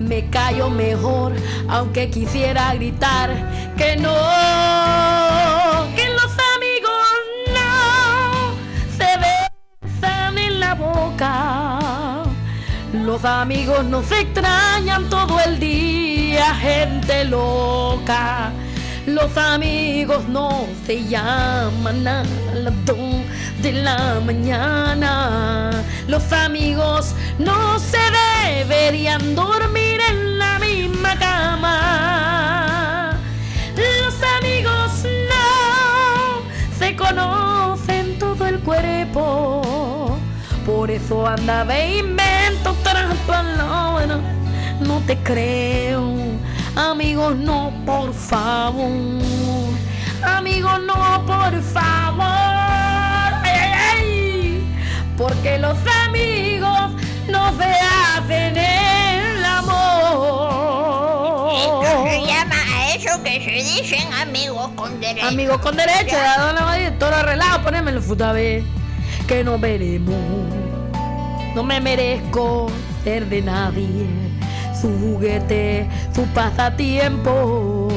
me callo mejor, aunque quisiera gritar que no, que los amigos no se besan en la boca. Los amigos no se extrañan todo el día, gente loca. Los amigos no se llaman a las dos de la mañana. Los amigos no se deberían dormir en la misma cama. Los amigos no se conocen todo el cuerpo. Por eso anda de invento tras palabra. No te creo, amigos, no, por favor. Amigos, no, por favor. Ay, ay, ay. Porque los amigos no se hacen el amor. Esto se llama a eso que se dicen amigos con derecho. Amigos con derecho, de Adona Valle, todo relajo, ponémelo futa vez que nos veremos. No me merezco ser de nadie, su juguete, su pasatiempo.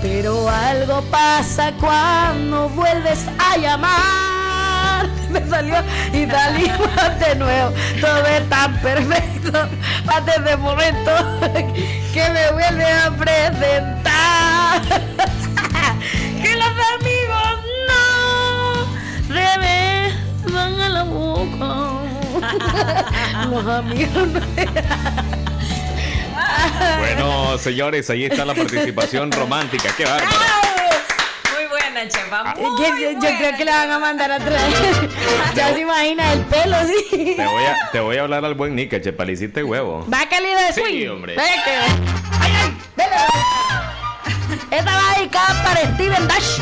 Pero algo pasa cuando vuelves a llamar. Me salió y salimos de nuevo. Todo es tan perfecto hasta ese momento que me vuelve a presentar. que los amigos no se besan a la boca. los amigos no Bueno, señores, ahí está la participación romántica. Qué bárbaro. Muy buena, chepa. Yo, yo- yo creo que le van a mandar atrás. ya se imagina el pelo, sí. Te voy a, te voy a hablar al buen Nica, Chepa, le hiciste huevo. Va calidad de Sí, swing. hombre. Ve que- Ay, ay, vele. Esta va dedicada para Steven Dash.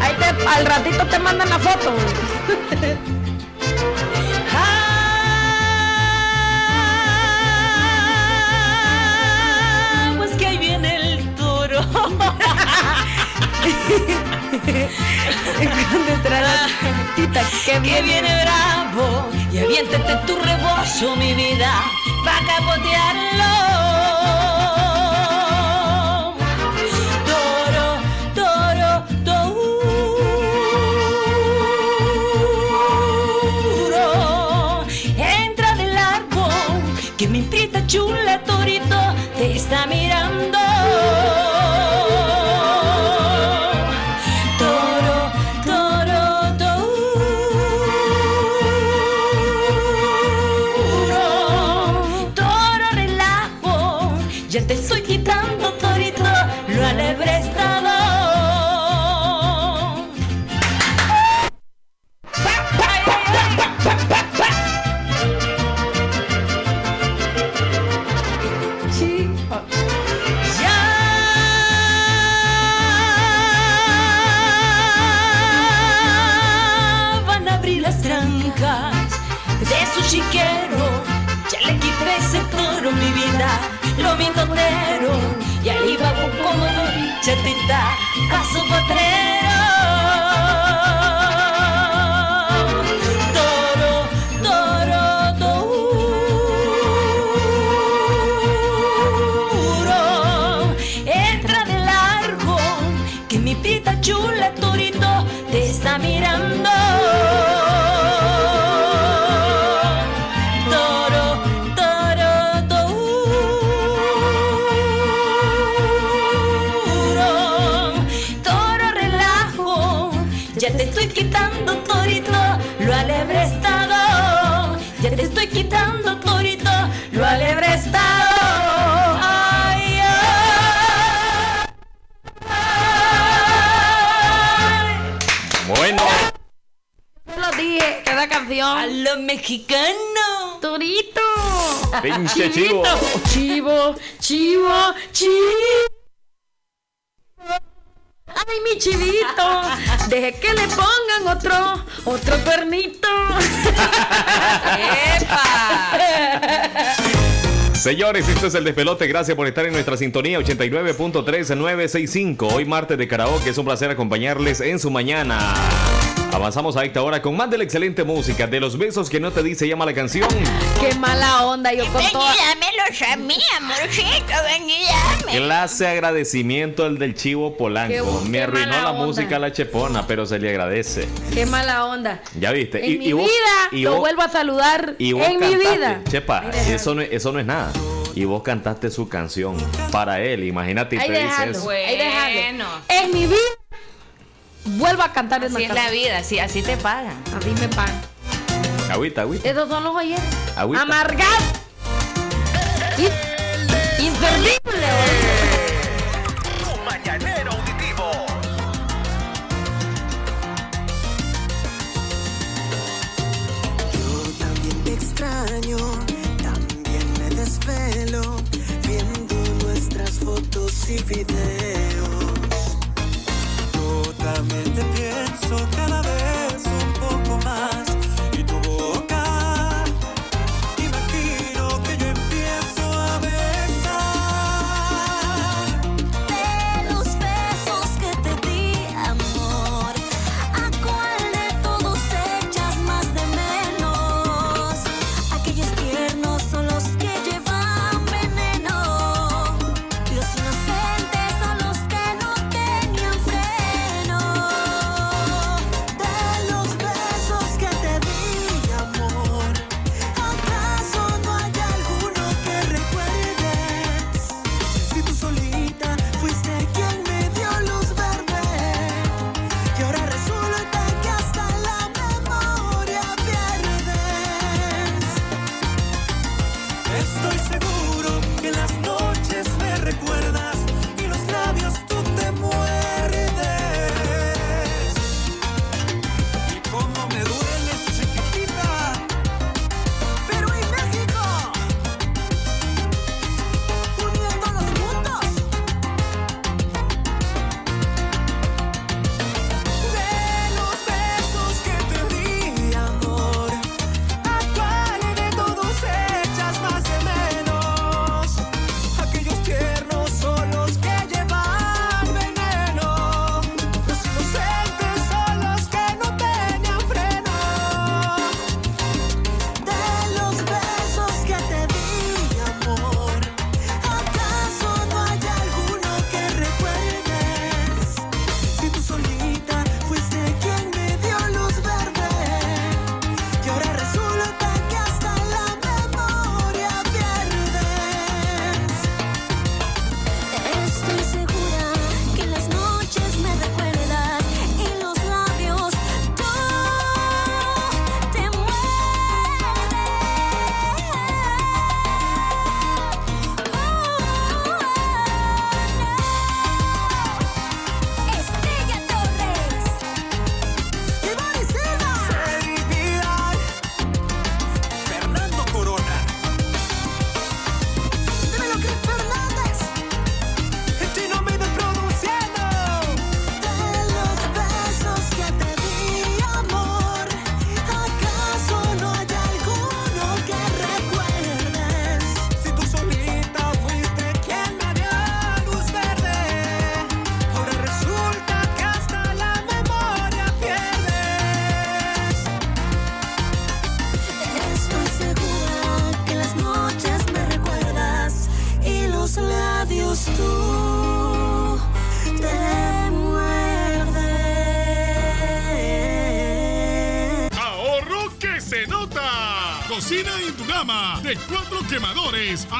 Ahí te, al ratito te mandan la foto. Cuando entra la tita, que viene bravo y aviéntate tu rebozo, mi vida, pa' capotearlo. Chatita a canción. A lo mexicano. Torito. Pinche chivo. Chivo, chivo, chivo. Ay, mi chivito. Deje que le pongan otro, otro cuernito. Señores, esto es el despelote. Gracias por estar en nuestra sintonía 89.3965. Hoy martes de karaoke. Es un placer acompañarles en su mañana. Avanzamos a esta hora con más de la excelente música. De los besos que no te dice llama la canción. Qué mala onda, yo con toda. Dámelos a mí, amorcito, ven y dame. Clase agradecimiento el del chivo Polanco. Me qué arruinó mala la onda. música la chepona, pero se le agradece. Qué mala onda. Ya viste. En mi vida y lo vos- vuelvo a saludar. y vos En mi cantaste. vida. Chepa, eso no, eso no es nada. Y vos cantaste su canción para él. Imagínate y Ahí te dice déjalo, eso. ahí déjalo. Bueno. En mi vida vuelvo a cantar esa Así es la canción. vida, así, así te pagan. Así me pagan. Agüita, agüita. Esos son los oyentes. Agüita. Amargado. Inservible. Tu mañanero auditivo. Yo también te extraño, también me desvelo, viendo nuestras fotos y videos. Yo también te pienso cada vez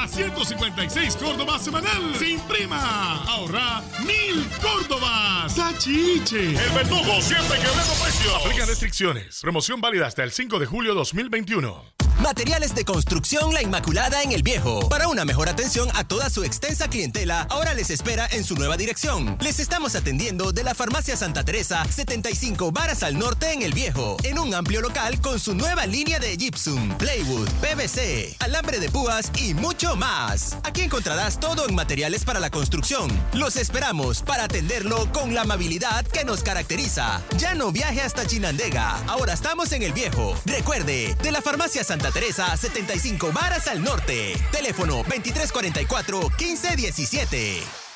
a 156 Córdobas semanal sin prima. Ahorra mil Córdobas. ¡Sachiche! El verdugo siempre quebrando precios. Aplica restricciones. Promoción válida hasta el 5 de julio 2021. Materiales de construcción La Inmaculada en El Viejo. Para una mejor atención a toda su extensa clientela, ahora les espera en su nueva dirección. Les estamos atendiendo de la Farmacia Santa Teresa, 75 varas al norte en El Viejo, en un amplio local con su nueva línea de gypsum, plywood, PVC, alambre de púas y mucho más. Aquí encontrarás todo en materiales para la construcción. Los esperamos para atenderlo con la amabilidad que nos caracteriza. Ya no viaje hasta Chinandega, ahora estamos en El Viejo. Recuerde, de la Farmacia Santa Teresa, 75 varas al norte. Teléfono 2344-1517.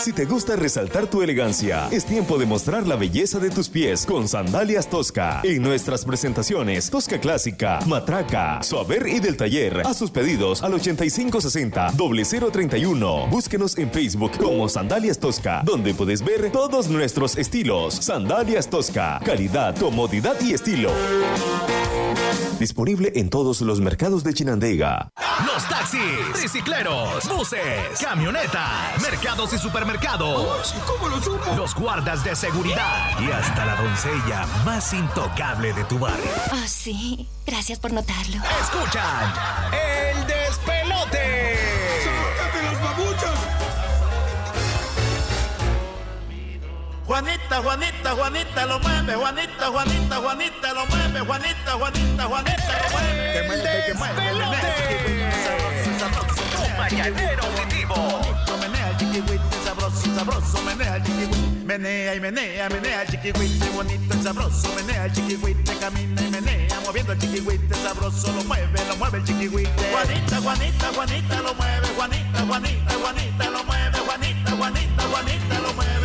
Si te gusta resaltar tu elegancia, es tiempo de mostrar la belleza de tus pies con Sandalias Tosca. En nuestras presentaciones, Tosca Clásica, Matraca, Suaver y del Taller. A sus pedidos al 8560-0031. Búsquenos en Facebook como Sandalias Tosca, donde puedes ver todos nuestros estilos. Sandalias Tosca, calidad, comodidad y estilo. Disponible en todos los mercados de Chinandega. Los taxis, tricicleros, buses, camionetas, mercados y supermercados. ¿Cómo lo supo? Los guardas de seguridad y hasta la doncella más intocable de tu barrio. Oh, sí. Gracias por notarlo. Escuchan El Despelote. ¡Sácate las babuchas! Juanita, Juanita, Juanita lo mueve, Juanita, Juanita, Juanita lo mueve, Juanita, Juanita, Juanita lo mueve. Sabroso, sabroso, mañanero auditivo. Chiquihuite, sabroso, sabroso, menea el. Menea y menea, menea el chiquihuite, bonito y sabroso, menea el camina y menea, moviendo el chiquihuite, sabroso, lo mueve, lo mueve el chiquihuite. Juanita, Juanita, Juanita lo mueve, Juanita, Juanita, Juanita lo mueve, Juanita, Juanita, Juanita lo mueve,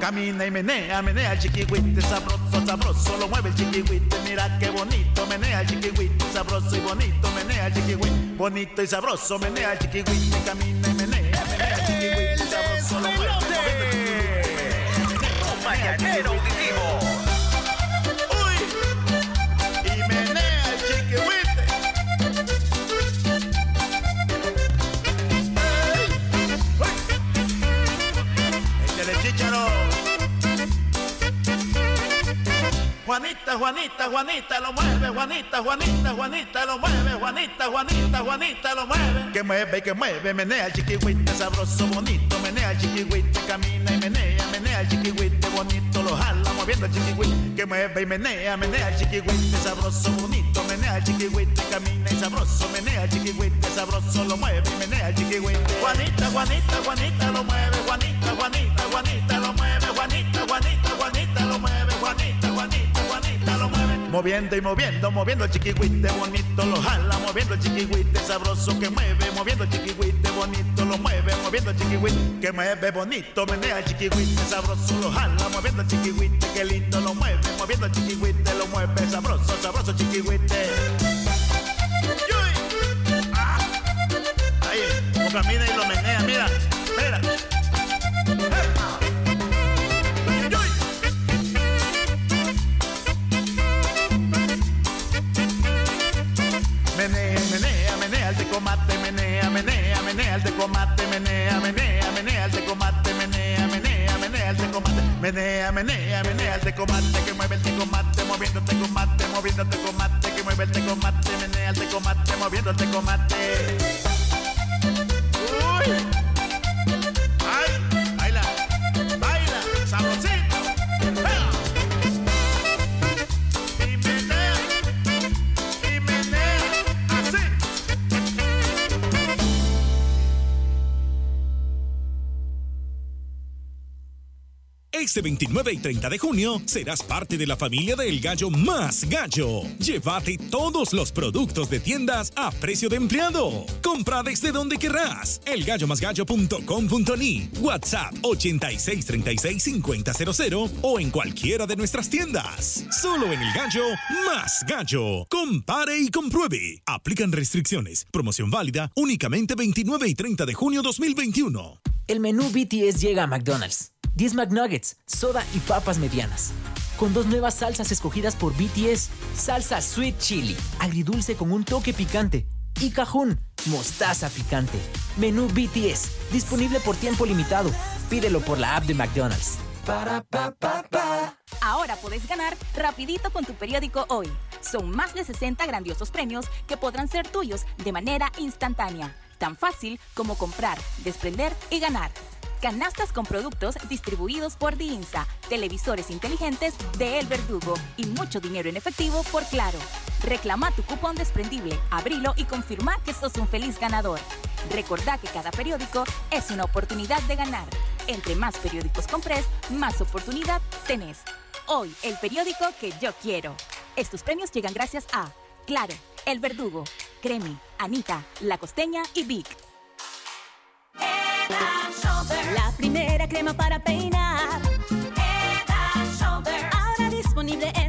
Camina y menea, menea el chiquihuite, sabroso, sabroso, lo mueve el chiquihuite, mira qué bonito, menea el chiquihuite, sabroso y bonito, menea el chiquihuite, bonito y sabroso, menea el chiquihuite, camina y menea, Juanita, Juanita, Juanita lo mueve, Juanita, Juanita, Juanita lo mueve, Juanita, Juanita, Juanita lo mueve. Que mueve, que mueve, menea el chiquihuite, sabroso, bonito, menea el chiquihuite, camina y menea, menea el chiquihuite, bonito, lo jala, moviendo el chiquihuite. Que mueve y menea, menea el chiquihuite, sabroso, bonito, menea el chiquihuite, camina y sabroso, menea el chiquihuite, sabroso, lo mueve y menea el chiquihuite. Juanita, Juanita, Juanita lo mueve, Juanita, Juanita, Juanita lo mueve, Juanita, Juanita, Juanita lo mueve, Moviendo y moviendo, moviendo el chiquihuite, bonito lo jala, moviendo el chiquihuite, sabroso que mueve, moviendo el chiquihuite, bonito lo mueve, moviendo el chiquihuite, que mueve bonito, menea el chiquihuite, sabroso lo jala, moviendo el chiquihuite, que lindo lo mueve, moviendo el chiquihuite, lo mueve, sabroso, sabroso chiquihuite. Ah. Ahí, camina y lo menea, mira, menea, el de comate, menea, menea, menea el de comate, menea, menea, menea el de comate, menea, menea, menea el de comate, que mueve el de comate, moviendo el de comate, moviendo el de comate, que mueve el de comate, menea el de comate, moviendo el de comate. Uy. Este 29 y 30 de junio serás parte de la familia del Gallo Más Gallo. Llévate todos los productos de tiendas a precio de empleado. Compra desde donde querrás. Elgallomasgallo.com.ni WhatsApp 86365000 o en cualquiera de nuestras tiendas. Solo en El Gallo Más Gallo. Compare y compruebe. Aplican restricciones. Promoción válida únicamente 29 y 30 de junio 2021. El menú BTS llega a McDonald's. 10 McNuggets, soda y papas medianas. Con dos nuevas salsas escogidas por BTS. Salsa Sweet Chili, agridulce con un toque picante. Y cajún, mostaza picante. Menú BTS, disponible por tiempo limitado. Pídelo por la app de McDonald's. Ahora puedes ganar rapidito con tu periódico hoy. Son más de 60 grandiosos premios que podrán ser tuyos de manera instantánea. Tan fácil como comprar, desprender y ganar. Canastas con productos distribuidos por Diinsa, televisores inteligentes de El Verdugo y mucho dinero en efectivo por Claro. Reclama tu cupón desprendible, abrilo y confirma que sos un feliz ganador. Recordá que cada periódico es una oportunidad de ganar. Entre más periódicos compres, más oportunidad tenés. Hoy, el periódico que yo quiero. Estos premios llegan gracias a Claro, El Verdugo, Cremi, Anita, La Costeña y Vic. La primera crema para peinar. Head and Shoulders. Ahora disponible en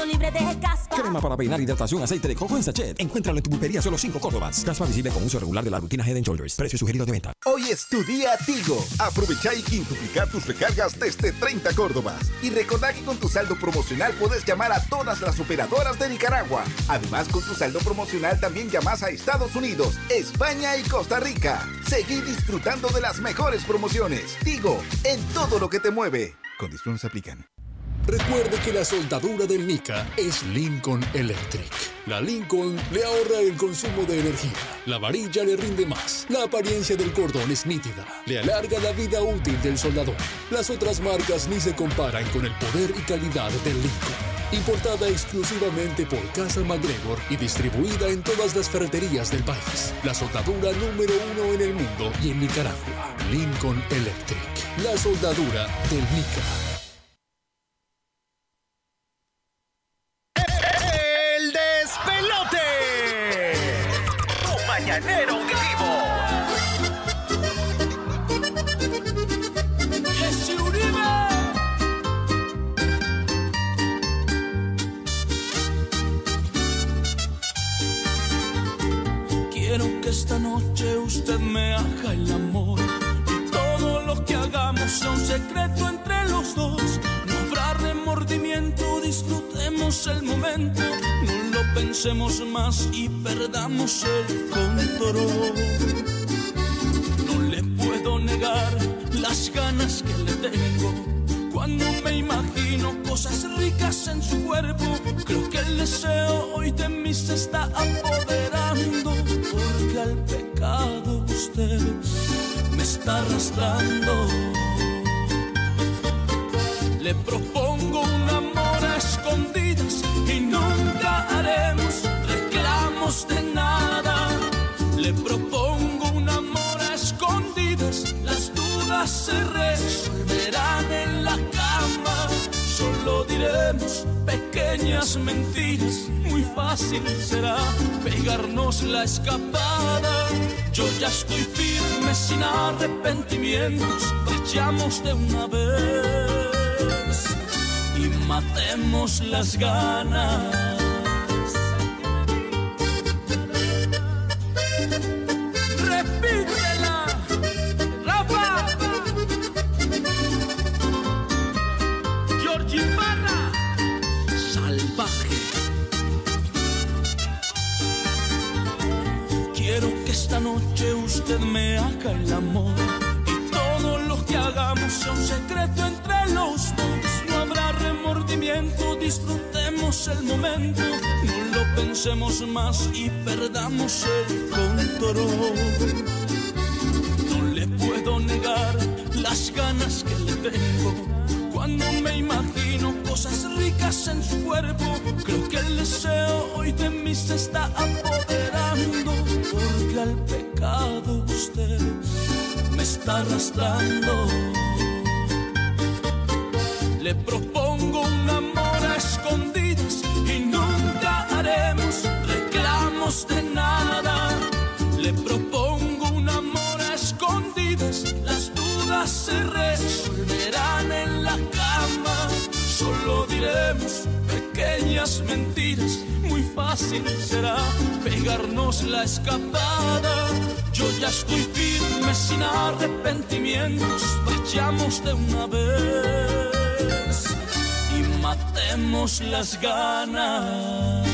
100% libre de caspa. Crema para peinar, hidratación, aceite de coco en sachet. Encuéntralo en tu pulpería solo 5 Córdobas. Caspa visible con uso regular de la rutina Head Shoulders. Precio sugerido de venta. Hoy es tu día Tigo. Aprovecha y quintuplicar tus recargas desde 30 Córdobas. Y recordá que con tu saldo promocional puedes llamar a todas las operadoras de Nicaragua. Además, con tu saldo promocional también llamas a Estados Unidos, España y Costa Rica. Seguí disfrutando de las mejores promociones. Tigo, en todo lo que te mueve. Condiciones aplican. Recuerde que la soldadura del Nica es Lincoln Electric. La Lincoln le ahorra el consumo de energía. La varilla le rinde más. La apariencia del cordón es nítida. Le alarga la vida útil del soldador. Las otras marcas ni se comparan con el poder y calidad del Lincoln. Importada exclusivamente por Casa MacGregor y distribuida en todas las ferreterías del país. La soldadura número uno en el mundo y en Nicaragua. Lincoln Electric. La soldadura del Nica. Mañanero auditivo. Jesse Uribe. Quiero que esta noche usted me haga el amor y todo lo que hagamos sea un secreto entre los dos. Disfrutemos el momento, no lo pensemos más y perdamos el control. No le puedo negar las ganas que le tengo. Cuando me imagino cosas ricas en su cuerpo, creo que el deseo hoy de mí se está apoderando, porque al pecado usted me está arrastrando. Le propongo de nada. Le propongo un amor a escondidas, las dudas se resolverán en la cama. Solo diremos pequeñas mentiras, muy fácil será pegarnos la escapada. Yo ya estoy firme sin arrepentimientos, vayamos de una vez y matemos las ganas. El amor y todo lo que hagamos sea un secreto entre los dos. No habrá remordimiento, disfrutemos el momento, no lo pensemos más y perdamos el control. No le puedo negar las ganas que le tengo en su cuerpo. Creo que el deseo hoy de mí se está apoderando. Porque al pecado usted me está arrastrando. Le propongo un amor a escondidas y nunca haremos reclamos de nada. Le propongo un amor a escondidas, las dudas se resolverán pequeñas mentiras, muy fácil será pegarnos la escapada. Yo ya estoy firme sin arrepentimientos, vayamos de una vez y matemos las ganas.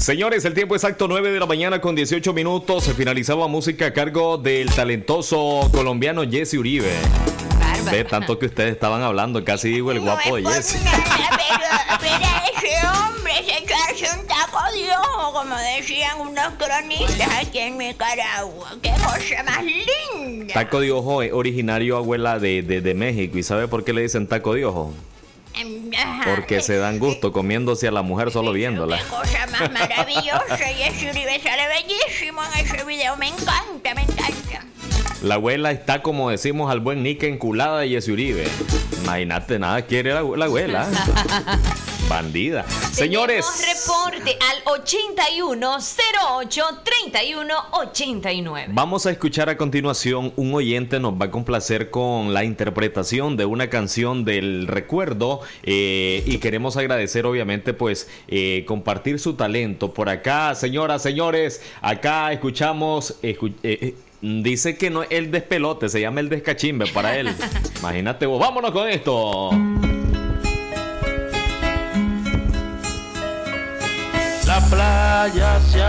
Señores, el tiempo exacto 9 de la mañana con 18 minutos. Se finalizaba música a cargo del talentoso colombiano Jesse Uribe. Ve tanto que ustedes estaban hablando, casi digo el guapo de Jesse. Mira ese hombre, se echarse un taco de ojo, como decían unos cronistas aquí en Nicaragua. ¡Qué cosa más linda! Taco de ojo es originario, abuela, de, de, de México. ¿Y sabe por qué le dicen taco de ojo? Porque se dan gusto comiéndose a la mujer solo viéndola. ¡Qué cosa más maravillosa! Y ese Uribe sale bellísimo en ese video. Me encanta, me encanta. La abuela está, como decimos, al buen Nick enculada y ese Uribe. Imagínate, nada quiere la, la abuela. Bandida. Señores. Reporte al 8108 3189. Vamos a escuchar a continuación un oyente nos va a complacer con la interpretación de una canción del recuerdo eh, y queremos agradecer obviamente pues eh, compartir su talento por acá señoras señores acá escuchamos escu- eh, dice que no es el despelote se llama el descachimbe para él imagínate vos vámonos con esto playa se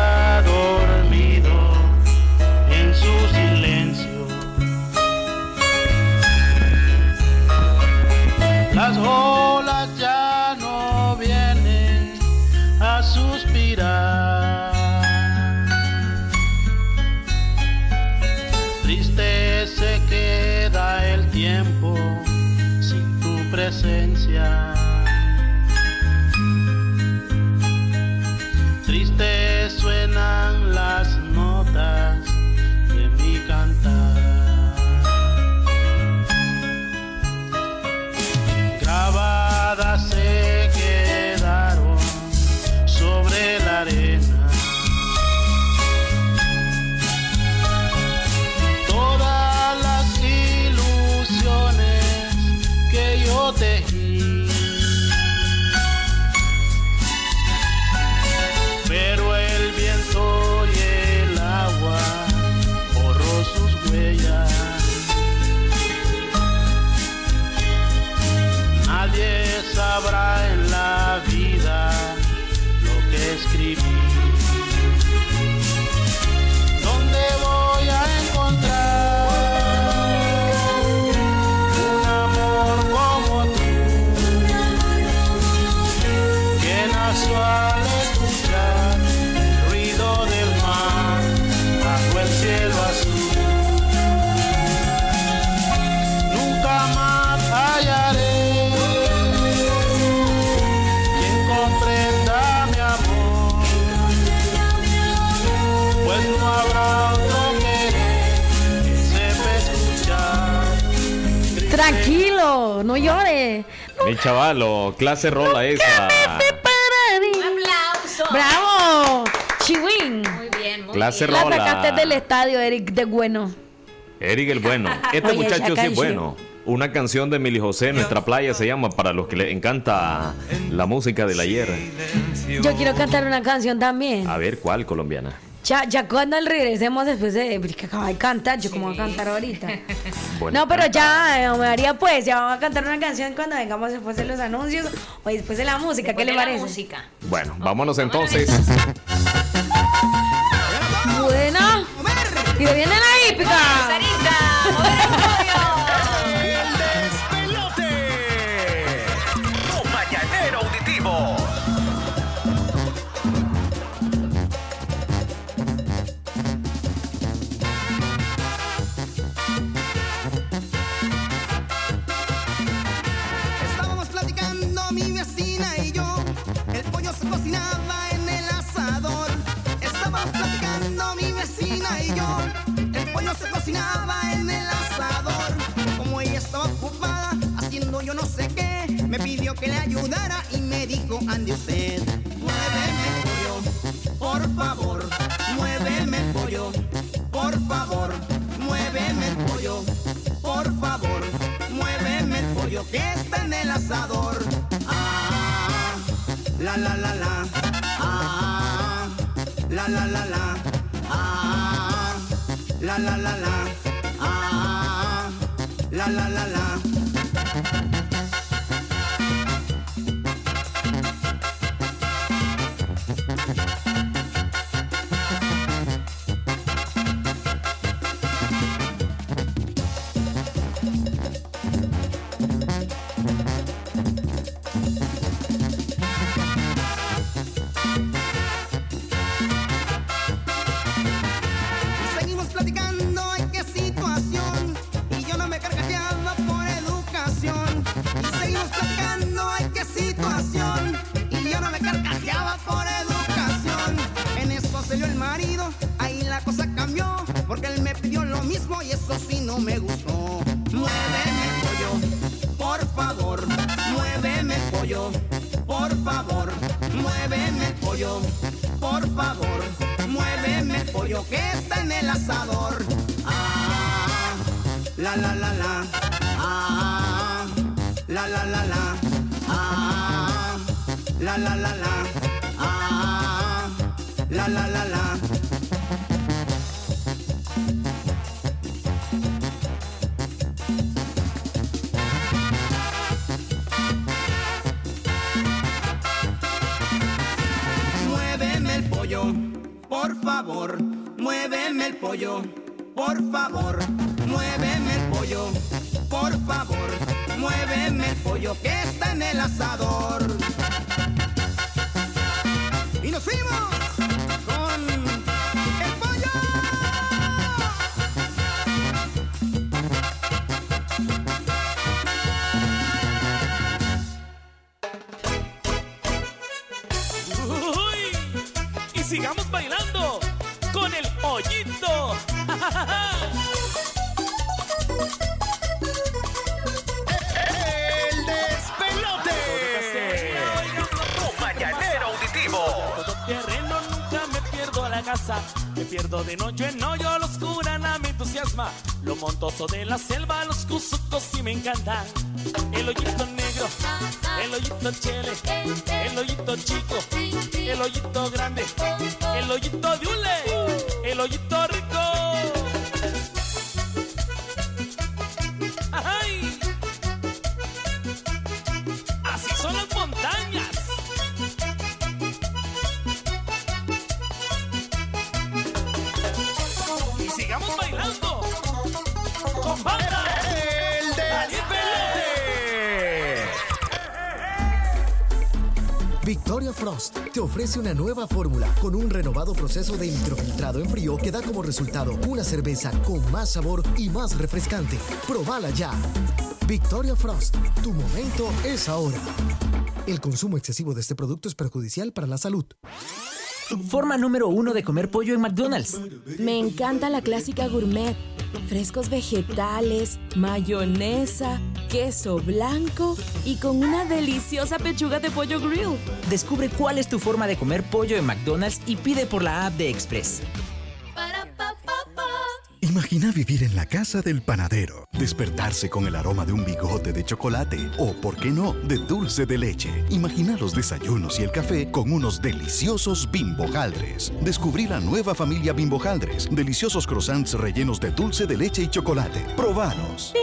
mi chavalo clase rola esa ¡Aplauso! ¡Bravo! ¡Chiwin! Muy bien, muy Clase bien. La sacaste del estadio, Eric, de bueno. Eric el bueno. Este Oye, muchacho sí es canción. bueno. Una canción de Mili José, Nuestra Playa se llama, para los que les encanta la música del ayer. Yo quiero cantar una canción también. A ver, ¿cuál colombiana? Ya, ya cuando regresemos después de que acaba de cantar, yo como voy a cantar ahorita. Bueno, No, pero ya, eh, me haría pues, ya vamos a cantar una canción cuando vengamos después de los anuncios o después de la música, ¿qué Después le de la parece? música. Bueno, vámonos entonces. Buena. Y viene la hípica. Pidió que le ayudara y me dijo, ande usted. Muéveme el pollo, por favor. Muéveme el pollo, por favor. Muéveme el pollo, por favor. Muéveme el pollo que está en el asador. Ah, la la la la. Ah, la la la la. Ah, la la la la. Ah, la la la la. En frío que da como resultado una cerveza con más sabor y más refrescante. Probala ya. Victoria Frost, tu momento es ahora. El consumo excesivo de este producto es perjudicial para la salud. Forma número uno de comer pollo en McDonald's. Me encanta la clásica gourmet. Frescos vegetales, mayonesa, queso blanco y con una deliciosa pechuga de pollo grill. Descubre cuál es tu forma de comer pollo en McDonald's y pide por la app de Express. Imagina vivir en la casa del panadero, despertarse con el aroma de un bigote de chocolate o, por qué no, de dulce de leche. Imagina los desayunos y el café con unos deliciosos bimbojaldres. Descubrí la nueva familia bimbojaldres, deliciosos croissants rellenos de dulce de leche y chocolate. Probalos.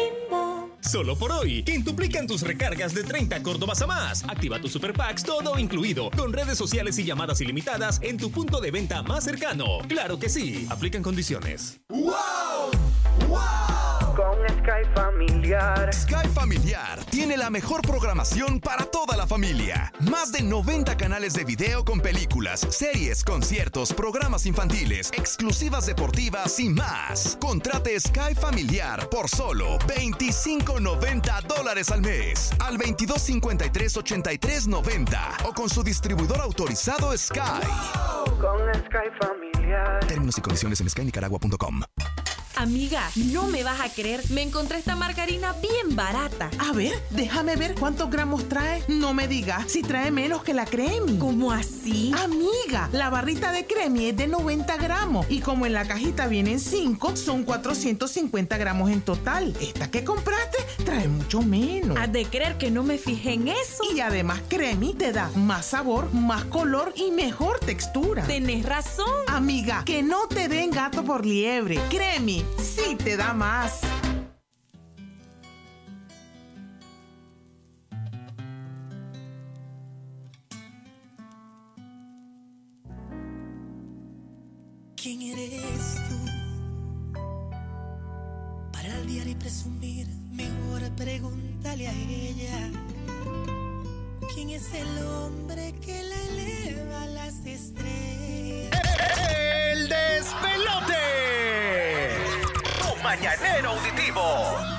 Solo por hoy, quintuplican tus recargas de 30 Córdobas a más. Activa tu Super Packs todo incluido, con redes sociales y llamadas ilimitadas en tu punto de venta más cercano. Claro que sí, aplican condiciones. Familiar. Sky Familiar tiene la mejor programación para toda la familia. Más de 90 canales de video con películas, series, conciertos, programas infantiles, exclusivas deportivas y más. Contrate Sky Familiar por solo 25.90 dólares al mes al 2253-8390 o con su distribuidor autorizado Sky. Con Sky Familiar. Términos y condiciones en skynicaragua.com. Amiga, no me vas a creer. Me encontré esta margarina bien barata. A ver, déjame ver cuántos gramos trae. No me digas si trae menos que la Cremi. ¿Cómo así? Amiga, la barrita de Cremi es de 90 gramos y como en la cajita vienen 5, son 450 gramos en total. Esta que compraste trae mucho menos. Has de creer que no me fijé en eso. Y además Cremi te da más sabor, más color y mejor textura. Tenés razón. Amiga, que no te den gato por liebre. Cremi sí te da más. ¿Quién eres tú? Para el diario y presumir, mejor pregúntale a ella. ¿Quién es el hombre que le eleva a las estrellas? ¡El despelote! Mañanero auditivo.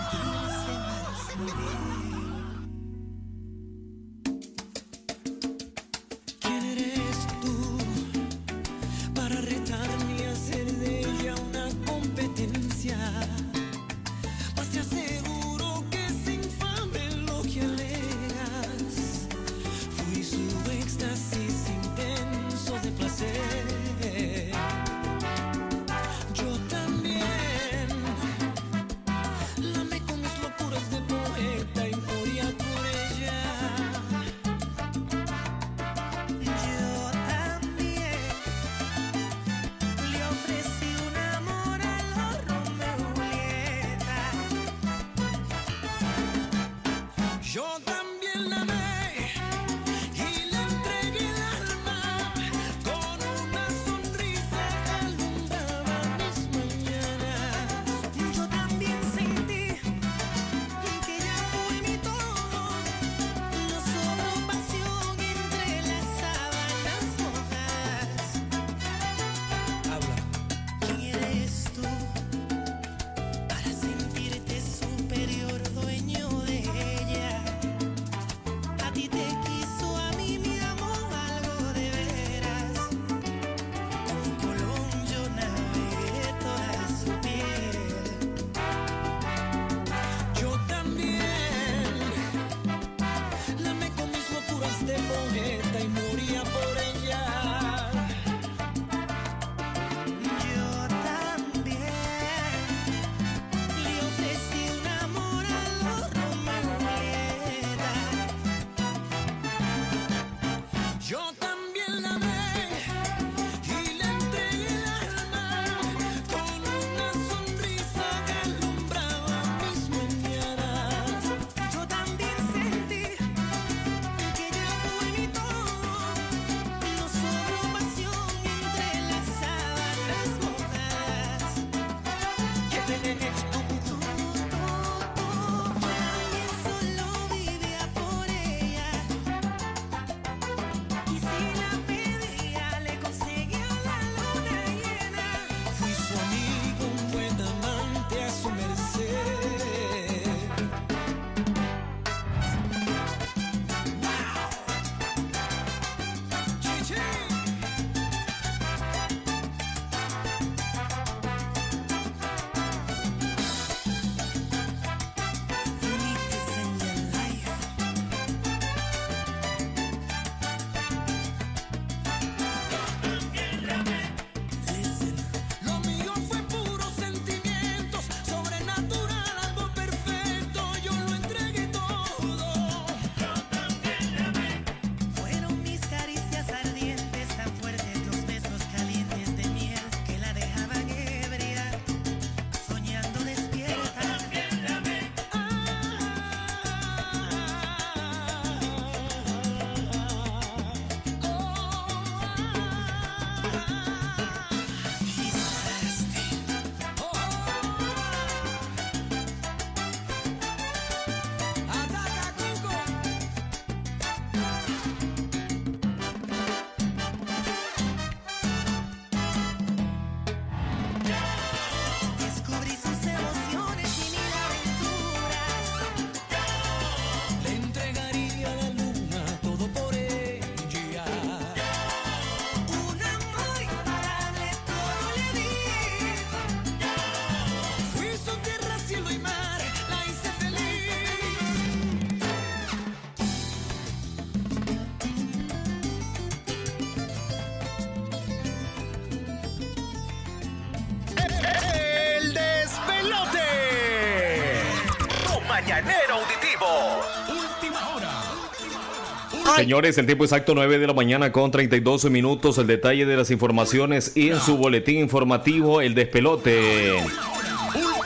Señores, el tiempo exacto 9 de la mañana con 32 minutos. El detalle de las informaciones y en su boletín informativo, el despelote.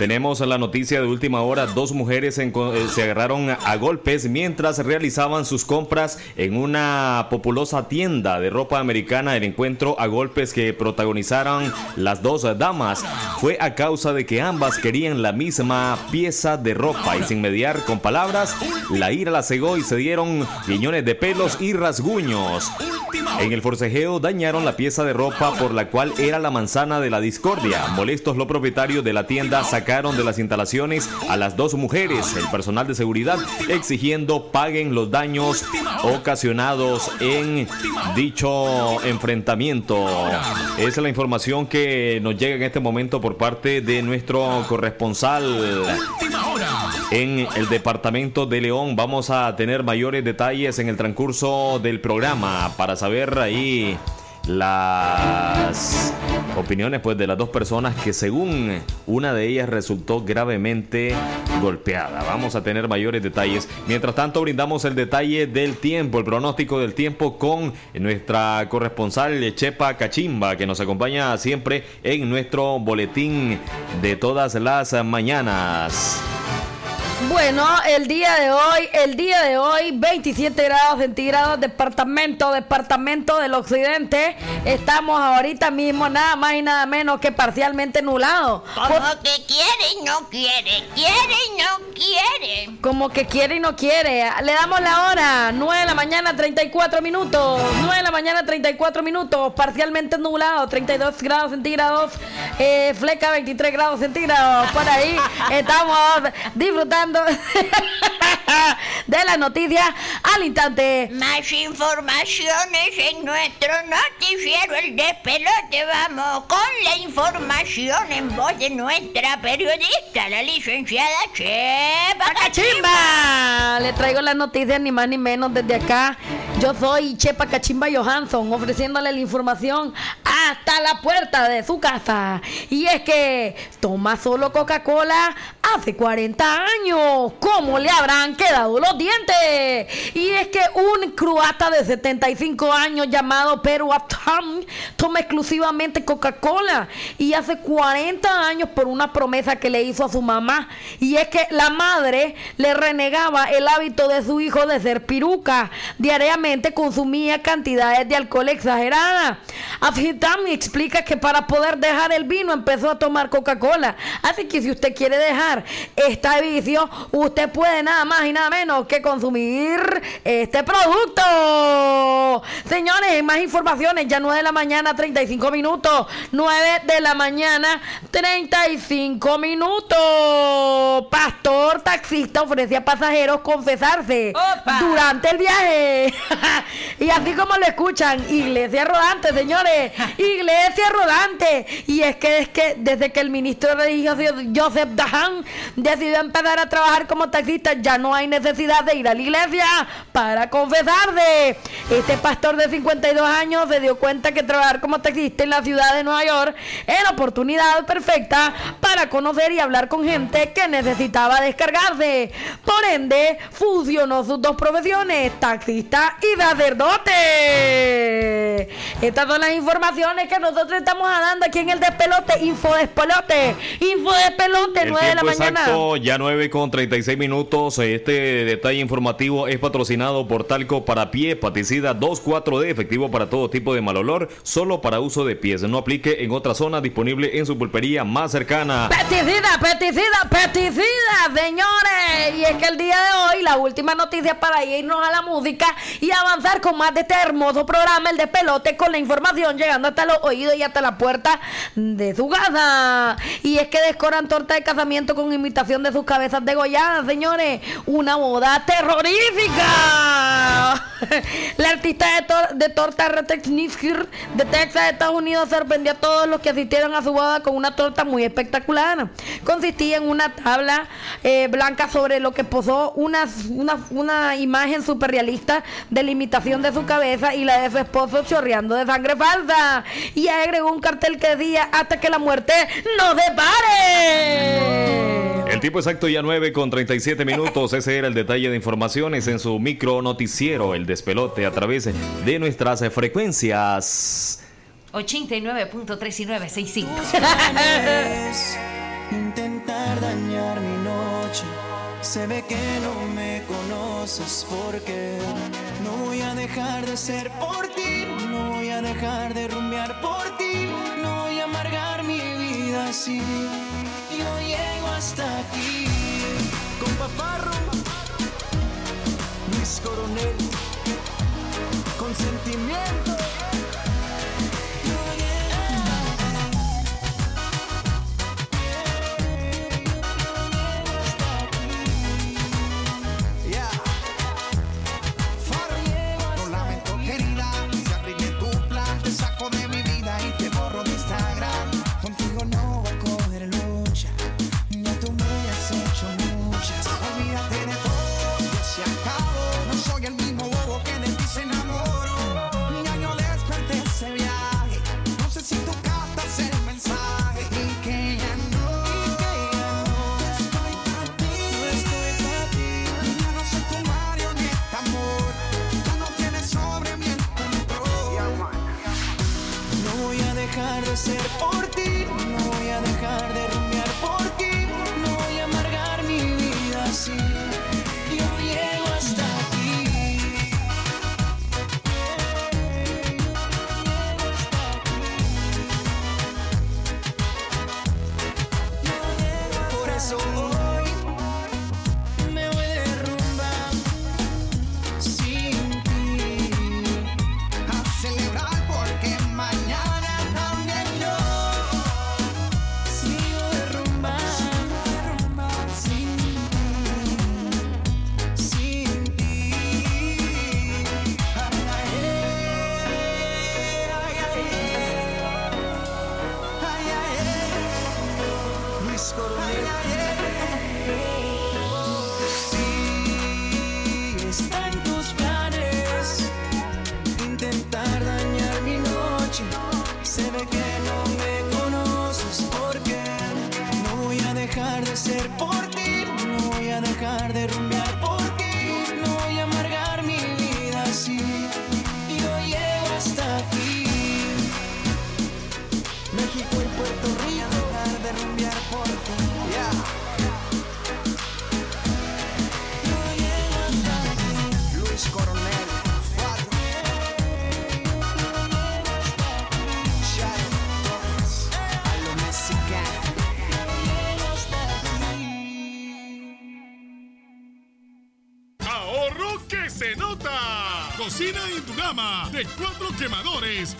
Tenemos la noticia de última hora. Dos mujeres eh, se agarraron a golpes mientras realizaban sus compras en una populosa tienda de ropa americana. El encuentro a golpes que protagonizaron las dos damas fue a causa de que ambas querían la misma pieza de ropa y sin mediar con palabras, la ira la cegó y se dieron guiñones de pelos y rasguños. En el forcejeo dañaron la pieza de ropa por la cual era la manzana de la discordia. Molestos los propietarios de la tienda sacaron de las instalaciones a las dos mujeres, el personal de seguridad, exigiendo paguen los daños ocasionados en dicho enfrentamiento. Esa es la información que nos llega en este momento por parte de nuestro corresponsal en el departamento de León. Vamos a tener mayores detalles en el transcurso del programa para saber ahí las opiniones pues de las dos personas que según una de ellas resultó gravemente golpeada. Vamos a tener mayores detalles. Mientras tanto brindamos el detalle del tiempo, el pronóstico del tiempo con nuestra corresponsal Chepa Cachimba que nos acompaña siempre en nuestro boletín de todas las mañanas. Bueno, el día de hoy, el día de hoy, 27 grados centígrados, departamento, departamento del occidente. Estamos ahorita mismo nada más y nada menos que parcialmente nublado. Como que quiere y no quiere, quiere y no quiere. Como que quiere y no quiere. Le damos la hora, 9 de la mañana, 34 minutos. 9 de la mañana, 34 minutos. Parcialmente nublado, 32 grados centígrados. Eh, fleca, 23 grados centígrados. Por ahí estamos disfrutando hablando. de las noticias al instante. Más informaciones en nuestro noticiero El Despelote. Vamos con la información en voz de nuestra periodista, la licenciada Chepa Cachimba. Le traigo las noticias ni más ni menos desde acá. Yo soy Chepa Cachimba Johansson, ofreciéndole la información hasta la puerta de su casa. Y es que toma solo Coca-Cola hace 40 años. ¿Cómo le habrán quedado los dientes? Y es que un croata de 75 años llamado Peru Atam toma exclusivamente Coca-Cola. Y hace 40 años por una promesa que le hizo a su mamá. Y es que la madre le renegaba el hábito de su hijo de ser piruca. Diariamente consumía cantidades de alcohol exageradas. Afitam explica que para poder dejar el vino empezó a tomar Coca-Cola. Así que si usted quiere dejar este vicio, usted puede nada más y nada menos que consumir este producto. Señores, más informaciones, ya 9 de la mañana, 35 minutos. 9 de la mañana, 35 minutos. Pastor taxista ofrece a pasajeros confesarse durante el viaje. y así como lo escuchan, iglesia rodante, señores. Iglesia rodante. Y es que es que desde que el ministro religioso Joseph Dahan decidió empezar a trabajar como taxista, ya no hay necesidad de ir a la iglesia para confesarse. Este pastor de 52 años se dio cuenta que trabajar como taxista en la ciudad de Nueva York era la oportunidad perfecta para conocer y hablar con gente que necesitaba descargarse. Por ende, fusionó sus dos profesiones, taxista y sacerdote. Estas son las informaciones que nosotros estamos dando aquí en el despelote, Info Despelote, Info Despelote, El 9 de la mañana. exacto, ya 9 con 36 minutos. Este detalle informativo es patrocinado por Talco para pie, paticida 2,4D, efectivo para todo tipo de mal olor, solo para uso de pies. No aplique en otra zona, disponible en su pulpería más cercana. Pesticida, pesticida, pesticida, señores. Y es que el día de hoy, la última noticia para irnos a la música y avanzar con más de este hermoso programa, el de pelote, con la información llegando hasta los oídos y hasta la puerta de su casa. Y es que descoran torta de casamiento con imitación de sus cabezas degolladas, señores. Una boda terrorífica. La artista de, tor- de torta de Texas, Estados Unidos, sorprendió a todos los que asistieron a su boda con una torta muy espectacular. Consistía en una tabla eh, blanca sobre lo que posó una, una, una imagen súper realista de la imitación de su cabeza y la de su esposo chorreando de sangre falsa. Y agregó un cartel que decía hasta que la muerte no separe. El tiempo exacto ya 9 con 37 minutos. Ese era el detalle de informaciones en su micro noticiero, el despelote a través de nuestras frecuencias. 89.3965. planes, intentar dañar mi noche. Se ve que no me conoces porque no voy a dejar de ser por ti, no voy a dejar de rumbear por ti, no voy a amargar mi vida así. Yo llego hasta aquí con paparro, Luis Coronel, con sentimiento.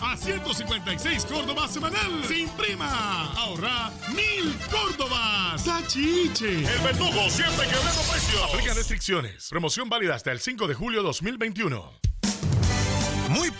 A 156 Córdobas semanal sin prima. Ahorra mil Córdobas. ¡Tachiche! El verdugo siempre quebrando precios. Aplica restricciones. Promoción válida hasta el 5 de julio 2021.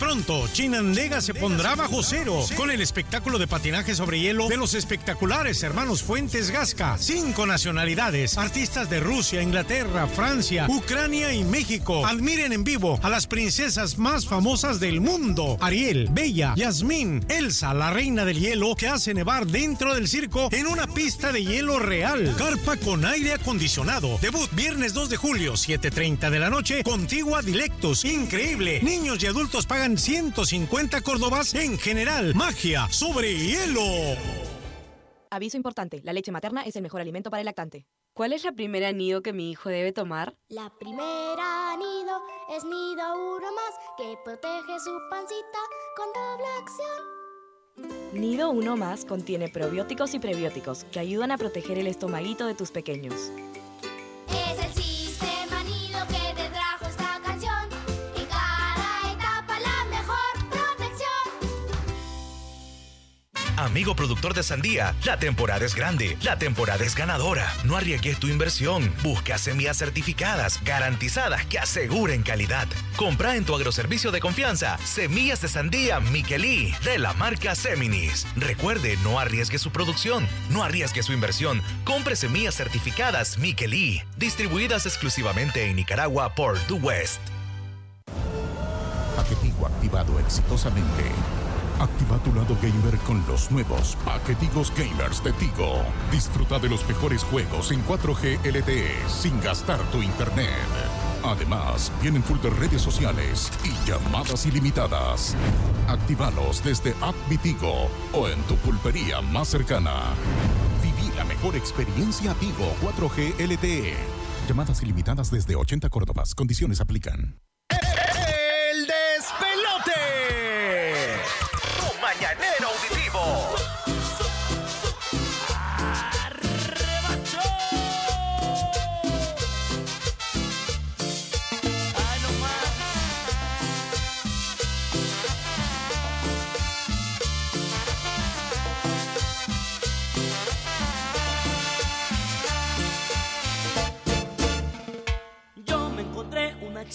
Pronto, Chinandega se pondrá bajo cero con el espectáculo de patinaje sobre hielo de los espectaculares hermanos Fuentes Gasca. Cinco nacionalidades, artistas de Rusia, Inglaterra, Francia, Ucrania y México. Admiren en vivo a las princesas más famosas del mundo: Ariel, Bella, Yasmín, Elsa, la reina del hielo que hace nevar dentro del circo en una pista de hielo real. Carpa con aire acondicionado. Debut viernes 2 de julio, 7:30 de la noche. Contigua Dilectos. Increíble. Niños y adultos pagan 150 córdobas en general. Magia sobre hielo. Aviso importante, la leche materna es el mejor alimento para el lactante. ¿Cuál es la primera nido que mi hijo debe tomar? La primera nido es nido uno más que protege su pancita con doble acción. Nido 1 más contiene probióticos y prebióticos que ayudan a proteger el estomaguito de tus pequeños. Es Amigo productor de sandía, la temporada es grande, la temporada es ganadora. No arriesgues tu inversión. Busca semillas certificadas, garantizadas que aseguren calidad. Compra en tu agroservicio de confianza semillas de sandía Miquelí de la marca Seminis. Recuerde, no arriesgue su producción, no arriesgue su inversión. Compre semillas certificadas Miquelí, distribuidas exclusivamente en Nicaragua por The West. Paquetico activado exitosamente. Activa tu lado gamer con los nuevos paquetigos gamers de Tigo. Disfruta de los mejores juegos en 4G LTE sin gastar tu internet. Además, vienen full de redes sociales y llamadas ilimitadas. Actívalos desde App o en tu pulpería más cercana. Viví la mejor experiencia Tigo 4G LTE. Llamadas ilimitadas desde 80 Córdobas. Condiciones aplican.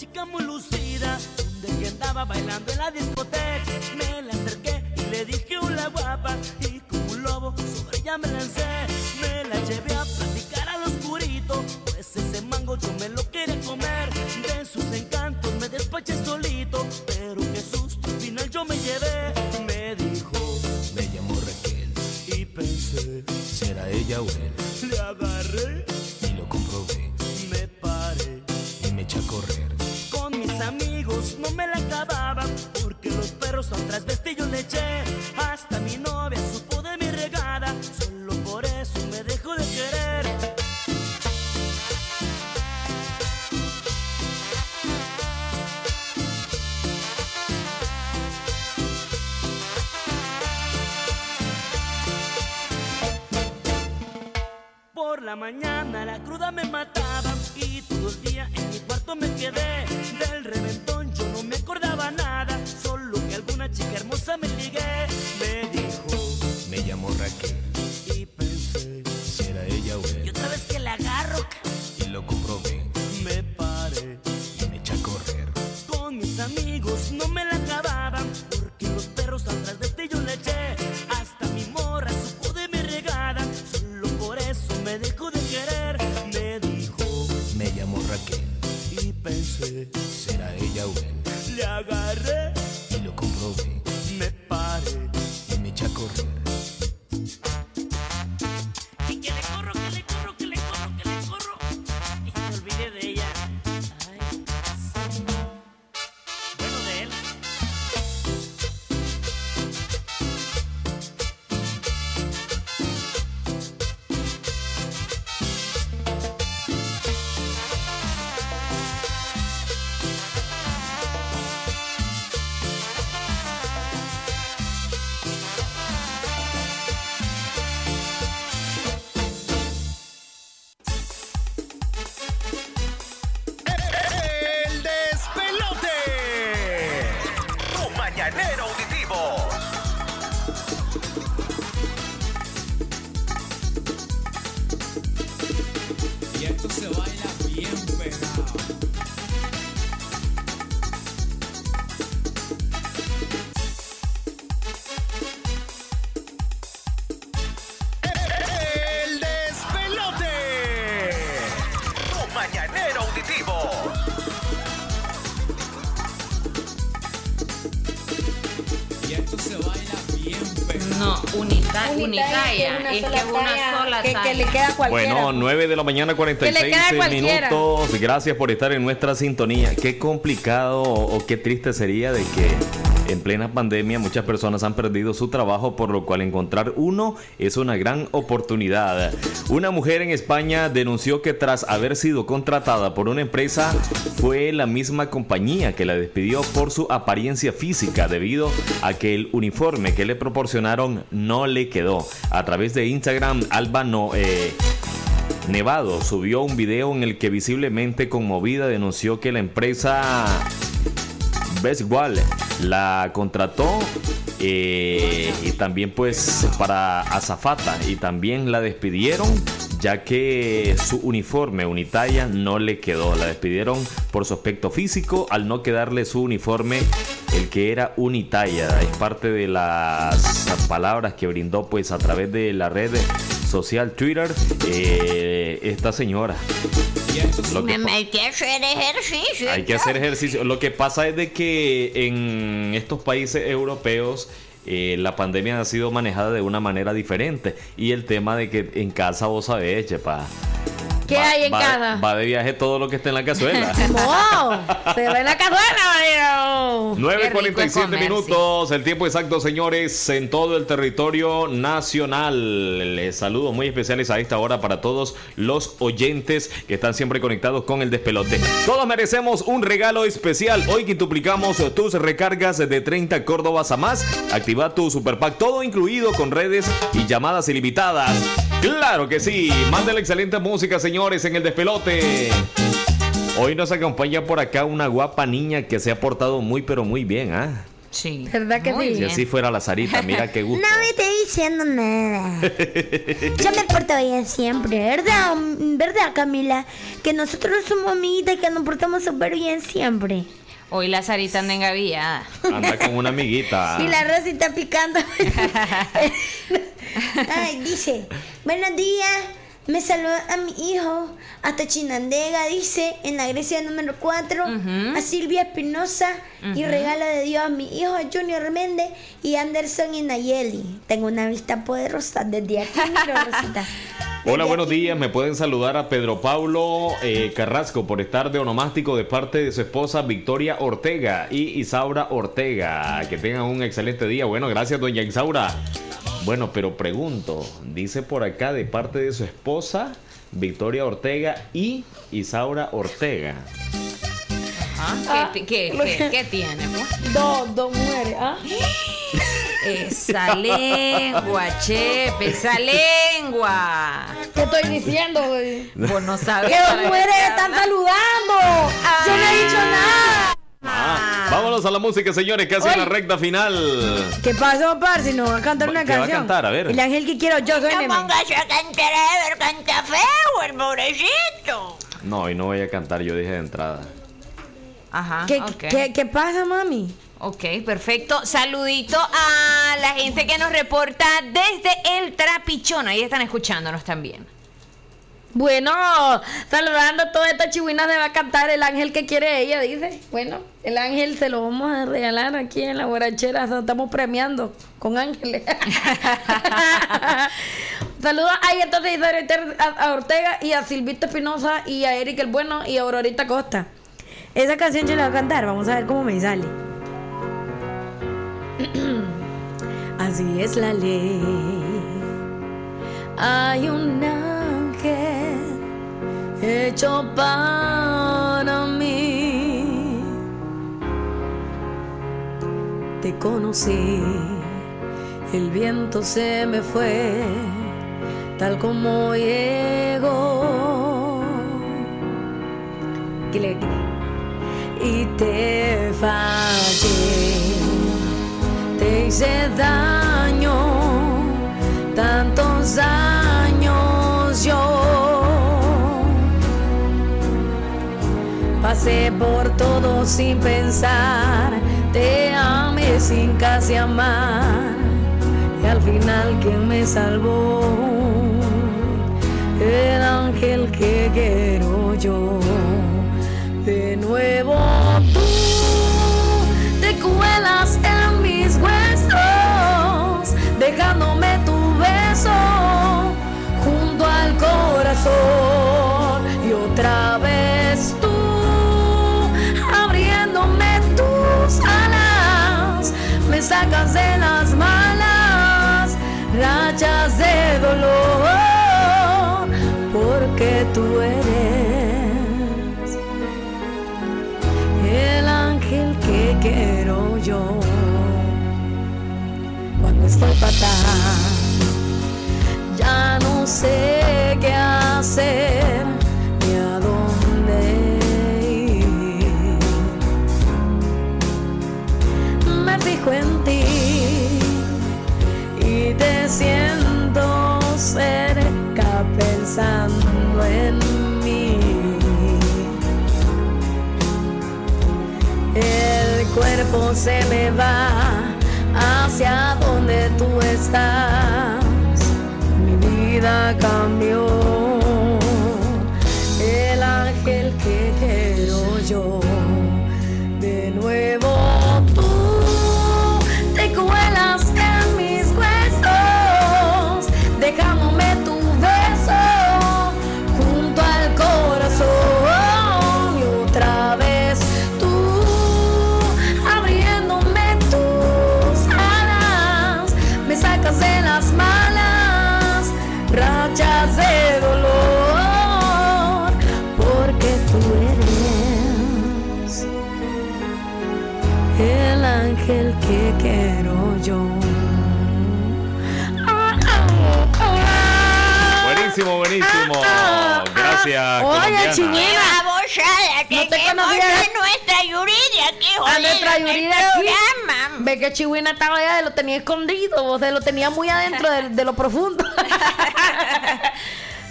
Chica muy lucida, de que andaba bailando en la discoteca. Me la acerqué y le dije hola guapa, y como un lobo sobre ella me lancé. Me la llevé a me la acababan Porque los perros al trasvestillo le eché Hasta mi novia supo de mi regada Solo por eso me dejó de querer Por la mañana la cruda me mataba y todo el día en mi cuarto me quedé. Del reventón No, unita, que Es una que es sola una talla, sola que- talla. que le queda a cualquiera. Bueno, 9 de la mañana, Que 46 le queda a cualquiera. minutos. Gracias por estar en nuestra sintonía. Qué complicado o qué triste sería de que en plena pandemia muchas personas han perdido su trabajo, por lo cual encontrar uno es una gran oportunidad. Una mujer en España denunció que tras haber sido contratada por una empresa, fue la misma compañía que la despidió por su apariencia física debido a que el uniforme que le proporcionaron no le quedó. A través de Instagram, Alba no, eh, Nevado subió un video en el que visiblemente conmovida denunció que la empresa Best Wall la contrató eh, y también pues para azafata y también la despidieron ya que su uniforme unitalla no le quedó. La despidieron por su aspecto físico al no quedarle su uniforme el que era unitalla. Es parte de las palabras que brindó pues a través de la red social Twitter eh, esta señora. Lo que hacer ejercicio. hay que hacer ejercicio. Lo que pasa es de que en estos países europeos eh, la pandemia ha sido manejada de una manera diferente. Y el tema de que en casa vos sabés, chepa. ¿Qué va- hay en va- casa? Va de viaje todo lo que esté en la cazuela. ¡No! ¡Se va en la cazuela, marido! 9.47 minutos, el tiempo exacto, señores, en todo el territorio nacional. Les saludos muy especiales a esta hora para todos los oyentes que están siempre conectados con el despelote. Todos merecemos un regalo especial. Hoy quintuplicamos tus recargas de 30 Córdobas a más. Activa tu Super Pack, todo incluido con redes y llamadas ilimitadas. Claro que sí. Manden excelente música, señores, en el despelote. Hoy nos acompaña por acá una guapa niña que se ha portado muy pero muy bien, ¿ah? Sí. ¿Verdad que sí? Si así fuera la Sarita, mira qué gusto. No me estoy diciendo nada. Yo me porto bien siempre, ¿verdad? ¿Verdad, Camila? Que nosotros somos amiguitas que nos portamos súper bien siempre. Hoy la Sarita anda engavillada. Anda con una amiguita. Y la Rosita picando. Ay, dice, buenos días. Me saluda a mi hijo hasta Chinandega, dice, en la Grecia número 4, a Silvia Espinosa y regalo de Dios a mi hijo a Junior Méndez y Anderson y Nayeli. Tengo una vista poderosa desde aquí, mira, Rosita. Hola, buenos días. Me pueden saludar a Pedro Paulo eh, Carrasco por estar de onomástico de parte de su esposa Victoria Ortega y Isaura Ortega. Que tengan un excelente día. Bueno, gracias, doña Isaura. Bueno, pero pregunto, dice por acá de parte de su esposa Victoria Ortega y Isaura Ortega. Ajá. ¿Qué, qué, qué- qué tiene? pues? Dos, dos mujeres, ¿ah? Esa lengua, chepe, esa lengua. ¿Qué estoy diciendo, güey? Vos no sabes. ¡Que dos mujeres están saludando! ¡Yo no he dicho nada! Ah, vámonos a la música, señores, casi en la recta final. ¿Qué pasó, parce? No va a cantar una ¿Qué va a canción. cantar? A ver. El ángel que quiero yo soy No pongas a cantar a ver canta feo el pobrecito. No, y no voy a cantar, yo dije de entrada. Ajá. ¿Qué, ok. qué, qué pasa, mami? Ok, perfecto. Saludito a la gente que nos reporta desde el Trapichón. Ahí están escuchándonos también. Bueno, saludando a todas estas chihuinas de va a cantar el ángel que quiere ella, dice. Bueno, el ángel se lo vamos a regalar aquí en la borrachera. Estamos premiando con ángeles. Saludos a entonces a Ortega y a Silvito Espinosa y a Eric el Bueno y a Aurorita Costa. Esa canción yo la voy a cantar, vamos a ver cómo me sale. Así es la ley. Hay un ángel hecho para mí. Te conocí, el viento se me fue, tal como llegó. Y te fallé, te hice daño, tantos años yo. Pasé por todo sin pensar, te amé sin casi amar. Y al final quien me salvó, el ángel que quiero yo. De nuevo tú te cuelas en mis huesos, dejándome tu beso junto al corazón. Y otra sacas de las malas rachas de dolor, porque tú eres el ángel que quiero yo. Cuando estoy fatal, ya no sé qué hacer siento cerca pensando en mí. El cuerpo se me va hacia donde tú estás. Mi vida cambió. El ángel que quiero yo. A nuestra aquí. programa. Ve que Chihuina estaba allá, lo tenía escondido, o sea, lo tenía muy adentro de, de lo profundo.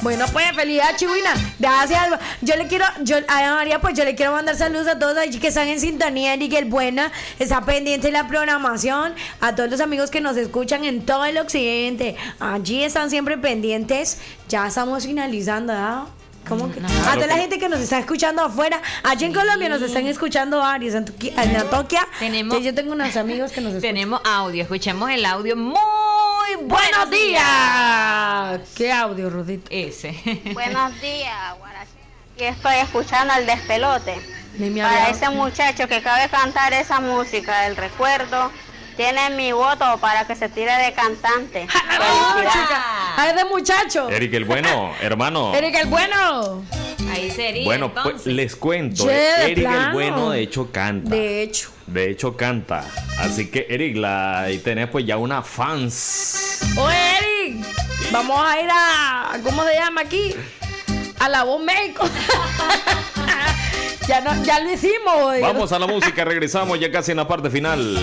Bueno, pues felicidad, Chihuina. Gracias. Yo le quiero, yo, a María, pues yo le quiero mandar saludos a todos allí que están en sintonía. Eric el Buena está pendiente de la programación. A todos los amigos que nos escuchan en todo el occidente. Allí están siempre pendientes. Ya estamos finalizando, ¿verdad? ¿Cómo que? A toda la gente que nos está escuchando afuera. Allí en Colombia nos están escuchando varios. En, en Antoquia. Tenemos- Yo tengo unos amigos que nos escuchan. Tenemos audio, escuchemos el audio. Muy Buenos días. ¿Qué audio, Rudito? Ese. Buenos días, Guarachi. Y estoy escuchando al despelote. Para ese muchacho que cabe cantar esa música del recuerdo, tiene mi voto para que se tire de cantante. Felicidades. ¡Ay, de muchacho! Eric el bueno, hermano. Eric el bueno. Ahí sería. Bueno, pues les cuento. Eric el bueno de hecho canta. De hecho. De hecho canta. Así que Eric, la, ahí tenés pues ya una fans. Oye, Eric, vamos a ir a. ¿Cómo se llama aquí? A la voz México. ya, no, ya lo hicimos, oye. Vamos a la música, regresamos ya casi en la parte final.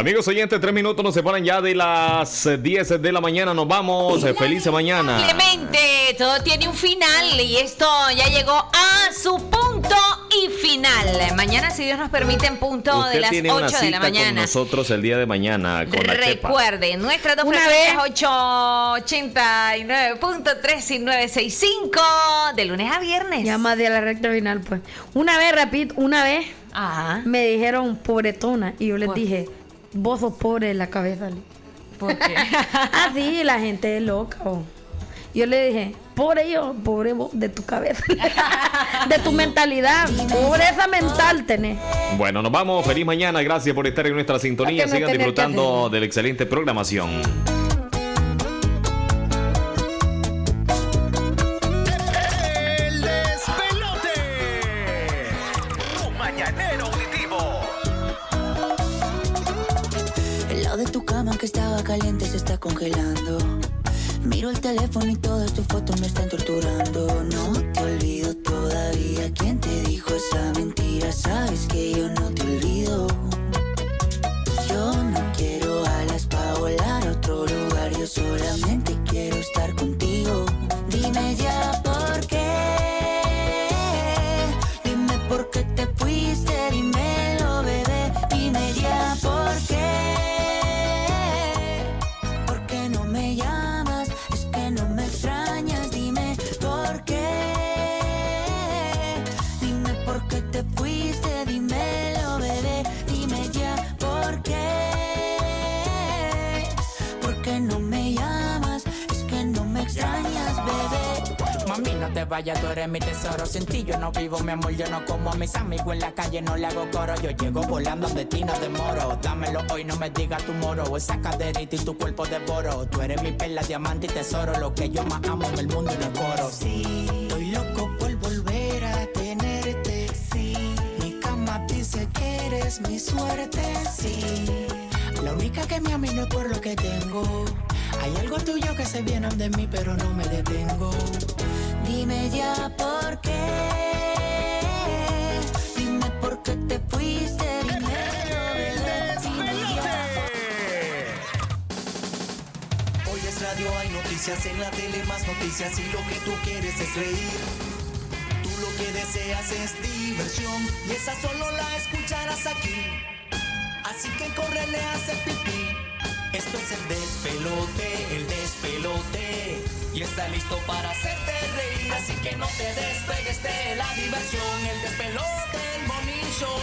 Amigos oyentes, tres minutos nos separan ya de las eh, 10 de la mañana. Nos vamos. Eh, Feliz mañana. Clemente, todo tiene un final y esto ya llegó a su punto. Y final. Mañana, si Dios nos permite, en punto de las tiene una 8 de la con mañana. nosotros el día de mañana con la chepa. Recuerden, nuestras dos frecuencias 889.3 y 965 de lunes a viernes. Ya más de la recta final, pues. Una vez, repito, una vez me dijeron pobretona y yo les dije, vos sos pobre de la cabeza. ¿Por qué? Así la gente es loca. oh. Yo le dije, pobre yo, pobre vos de tu cabeza, de tu mentalidad, pobreza mental tenés. Bueno, nos vamos. Feliz mañana. Gracias por estar en nuestra sintonía. Sigan disfrutando de la excelente programación. Congelando. Miro el teléfono y todas tus fotos me están torturando. No te olvido todavía. ¿Quién te dijo esa mentira? Sabes que yo no te olvido. Vayas, tú eres mi tesoro. Sin ti yo no vivo, mi amor, yo no como a mis amigos en la calle, no le hago coro. Yo llego volando de ti, no demoro. Dámelo hoy, no me digas tu moro. Esa caderita y tu cuerpo devoro. Tú eres mi perla, diamante y tesoro. Lo que yo más amo en el mundo y no coro. Sí, estoy loco por volver a tenerte. Sí, mi cama dice que eres mi suerte. Sí, La única que me ama no es por lo que tengo. Hay algo tuyo que se viene de mí, pero no me detengo. Dime ya por qué. Dime por qué te fuiste. Dime ya. Hoy es radio, hay noticias en la tele, más noticias y lo que tú quieres es reír. Tú lo que deseas es diversión y esa solo la escucharás aquí. Así que corre, le hace pipí. Esto es el despelote, el despelote. Y está listo para hacerte reír. Así que no te despegues de la diversión, el despelote, el morning show.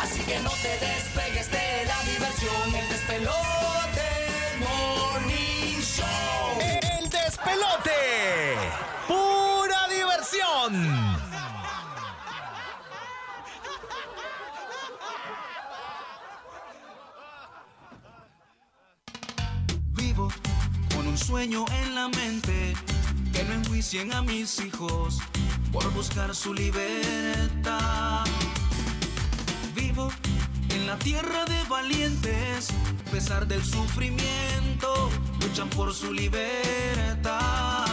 Así que no te despegues de la diversión, el despelote, el morning show. El despelote. Pura diversión. Un sueño en la mente que no enjuicien a mis hijos por buscar su libertad. Vivo en la tierra de valientes, a pesar del sufrimiento, luchan por su libertad.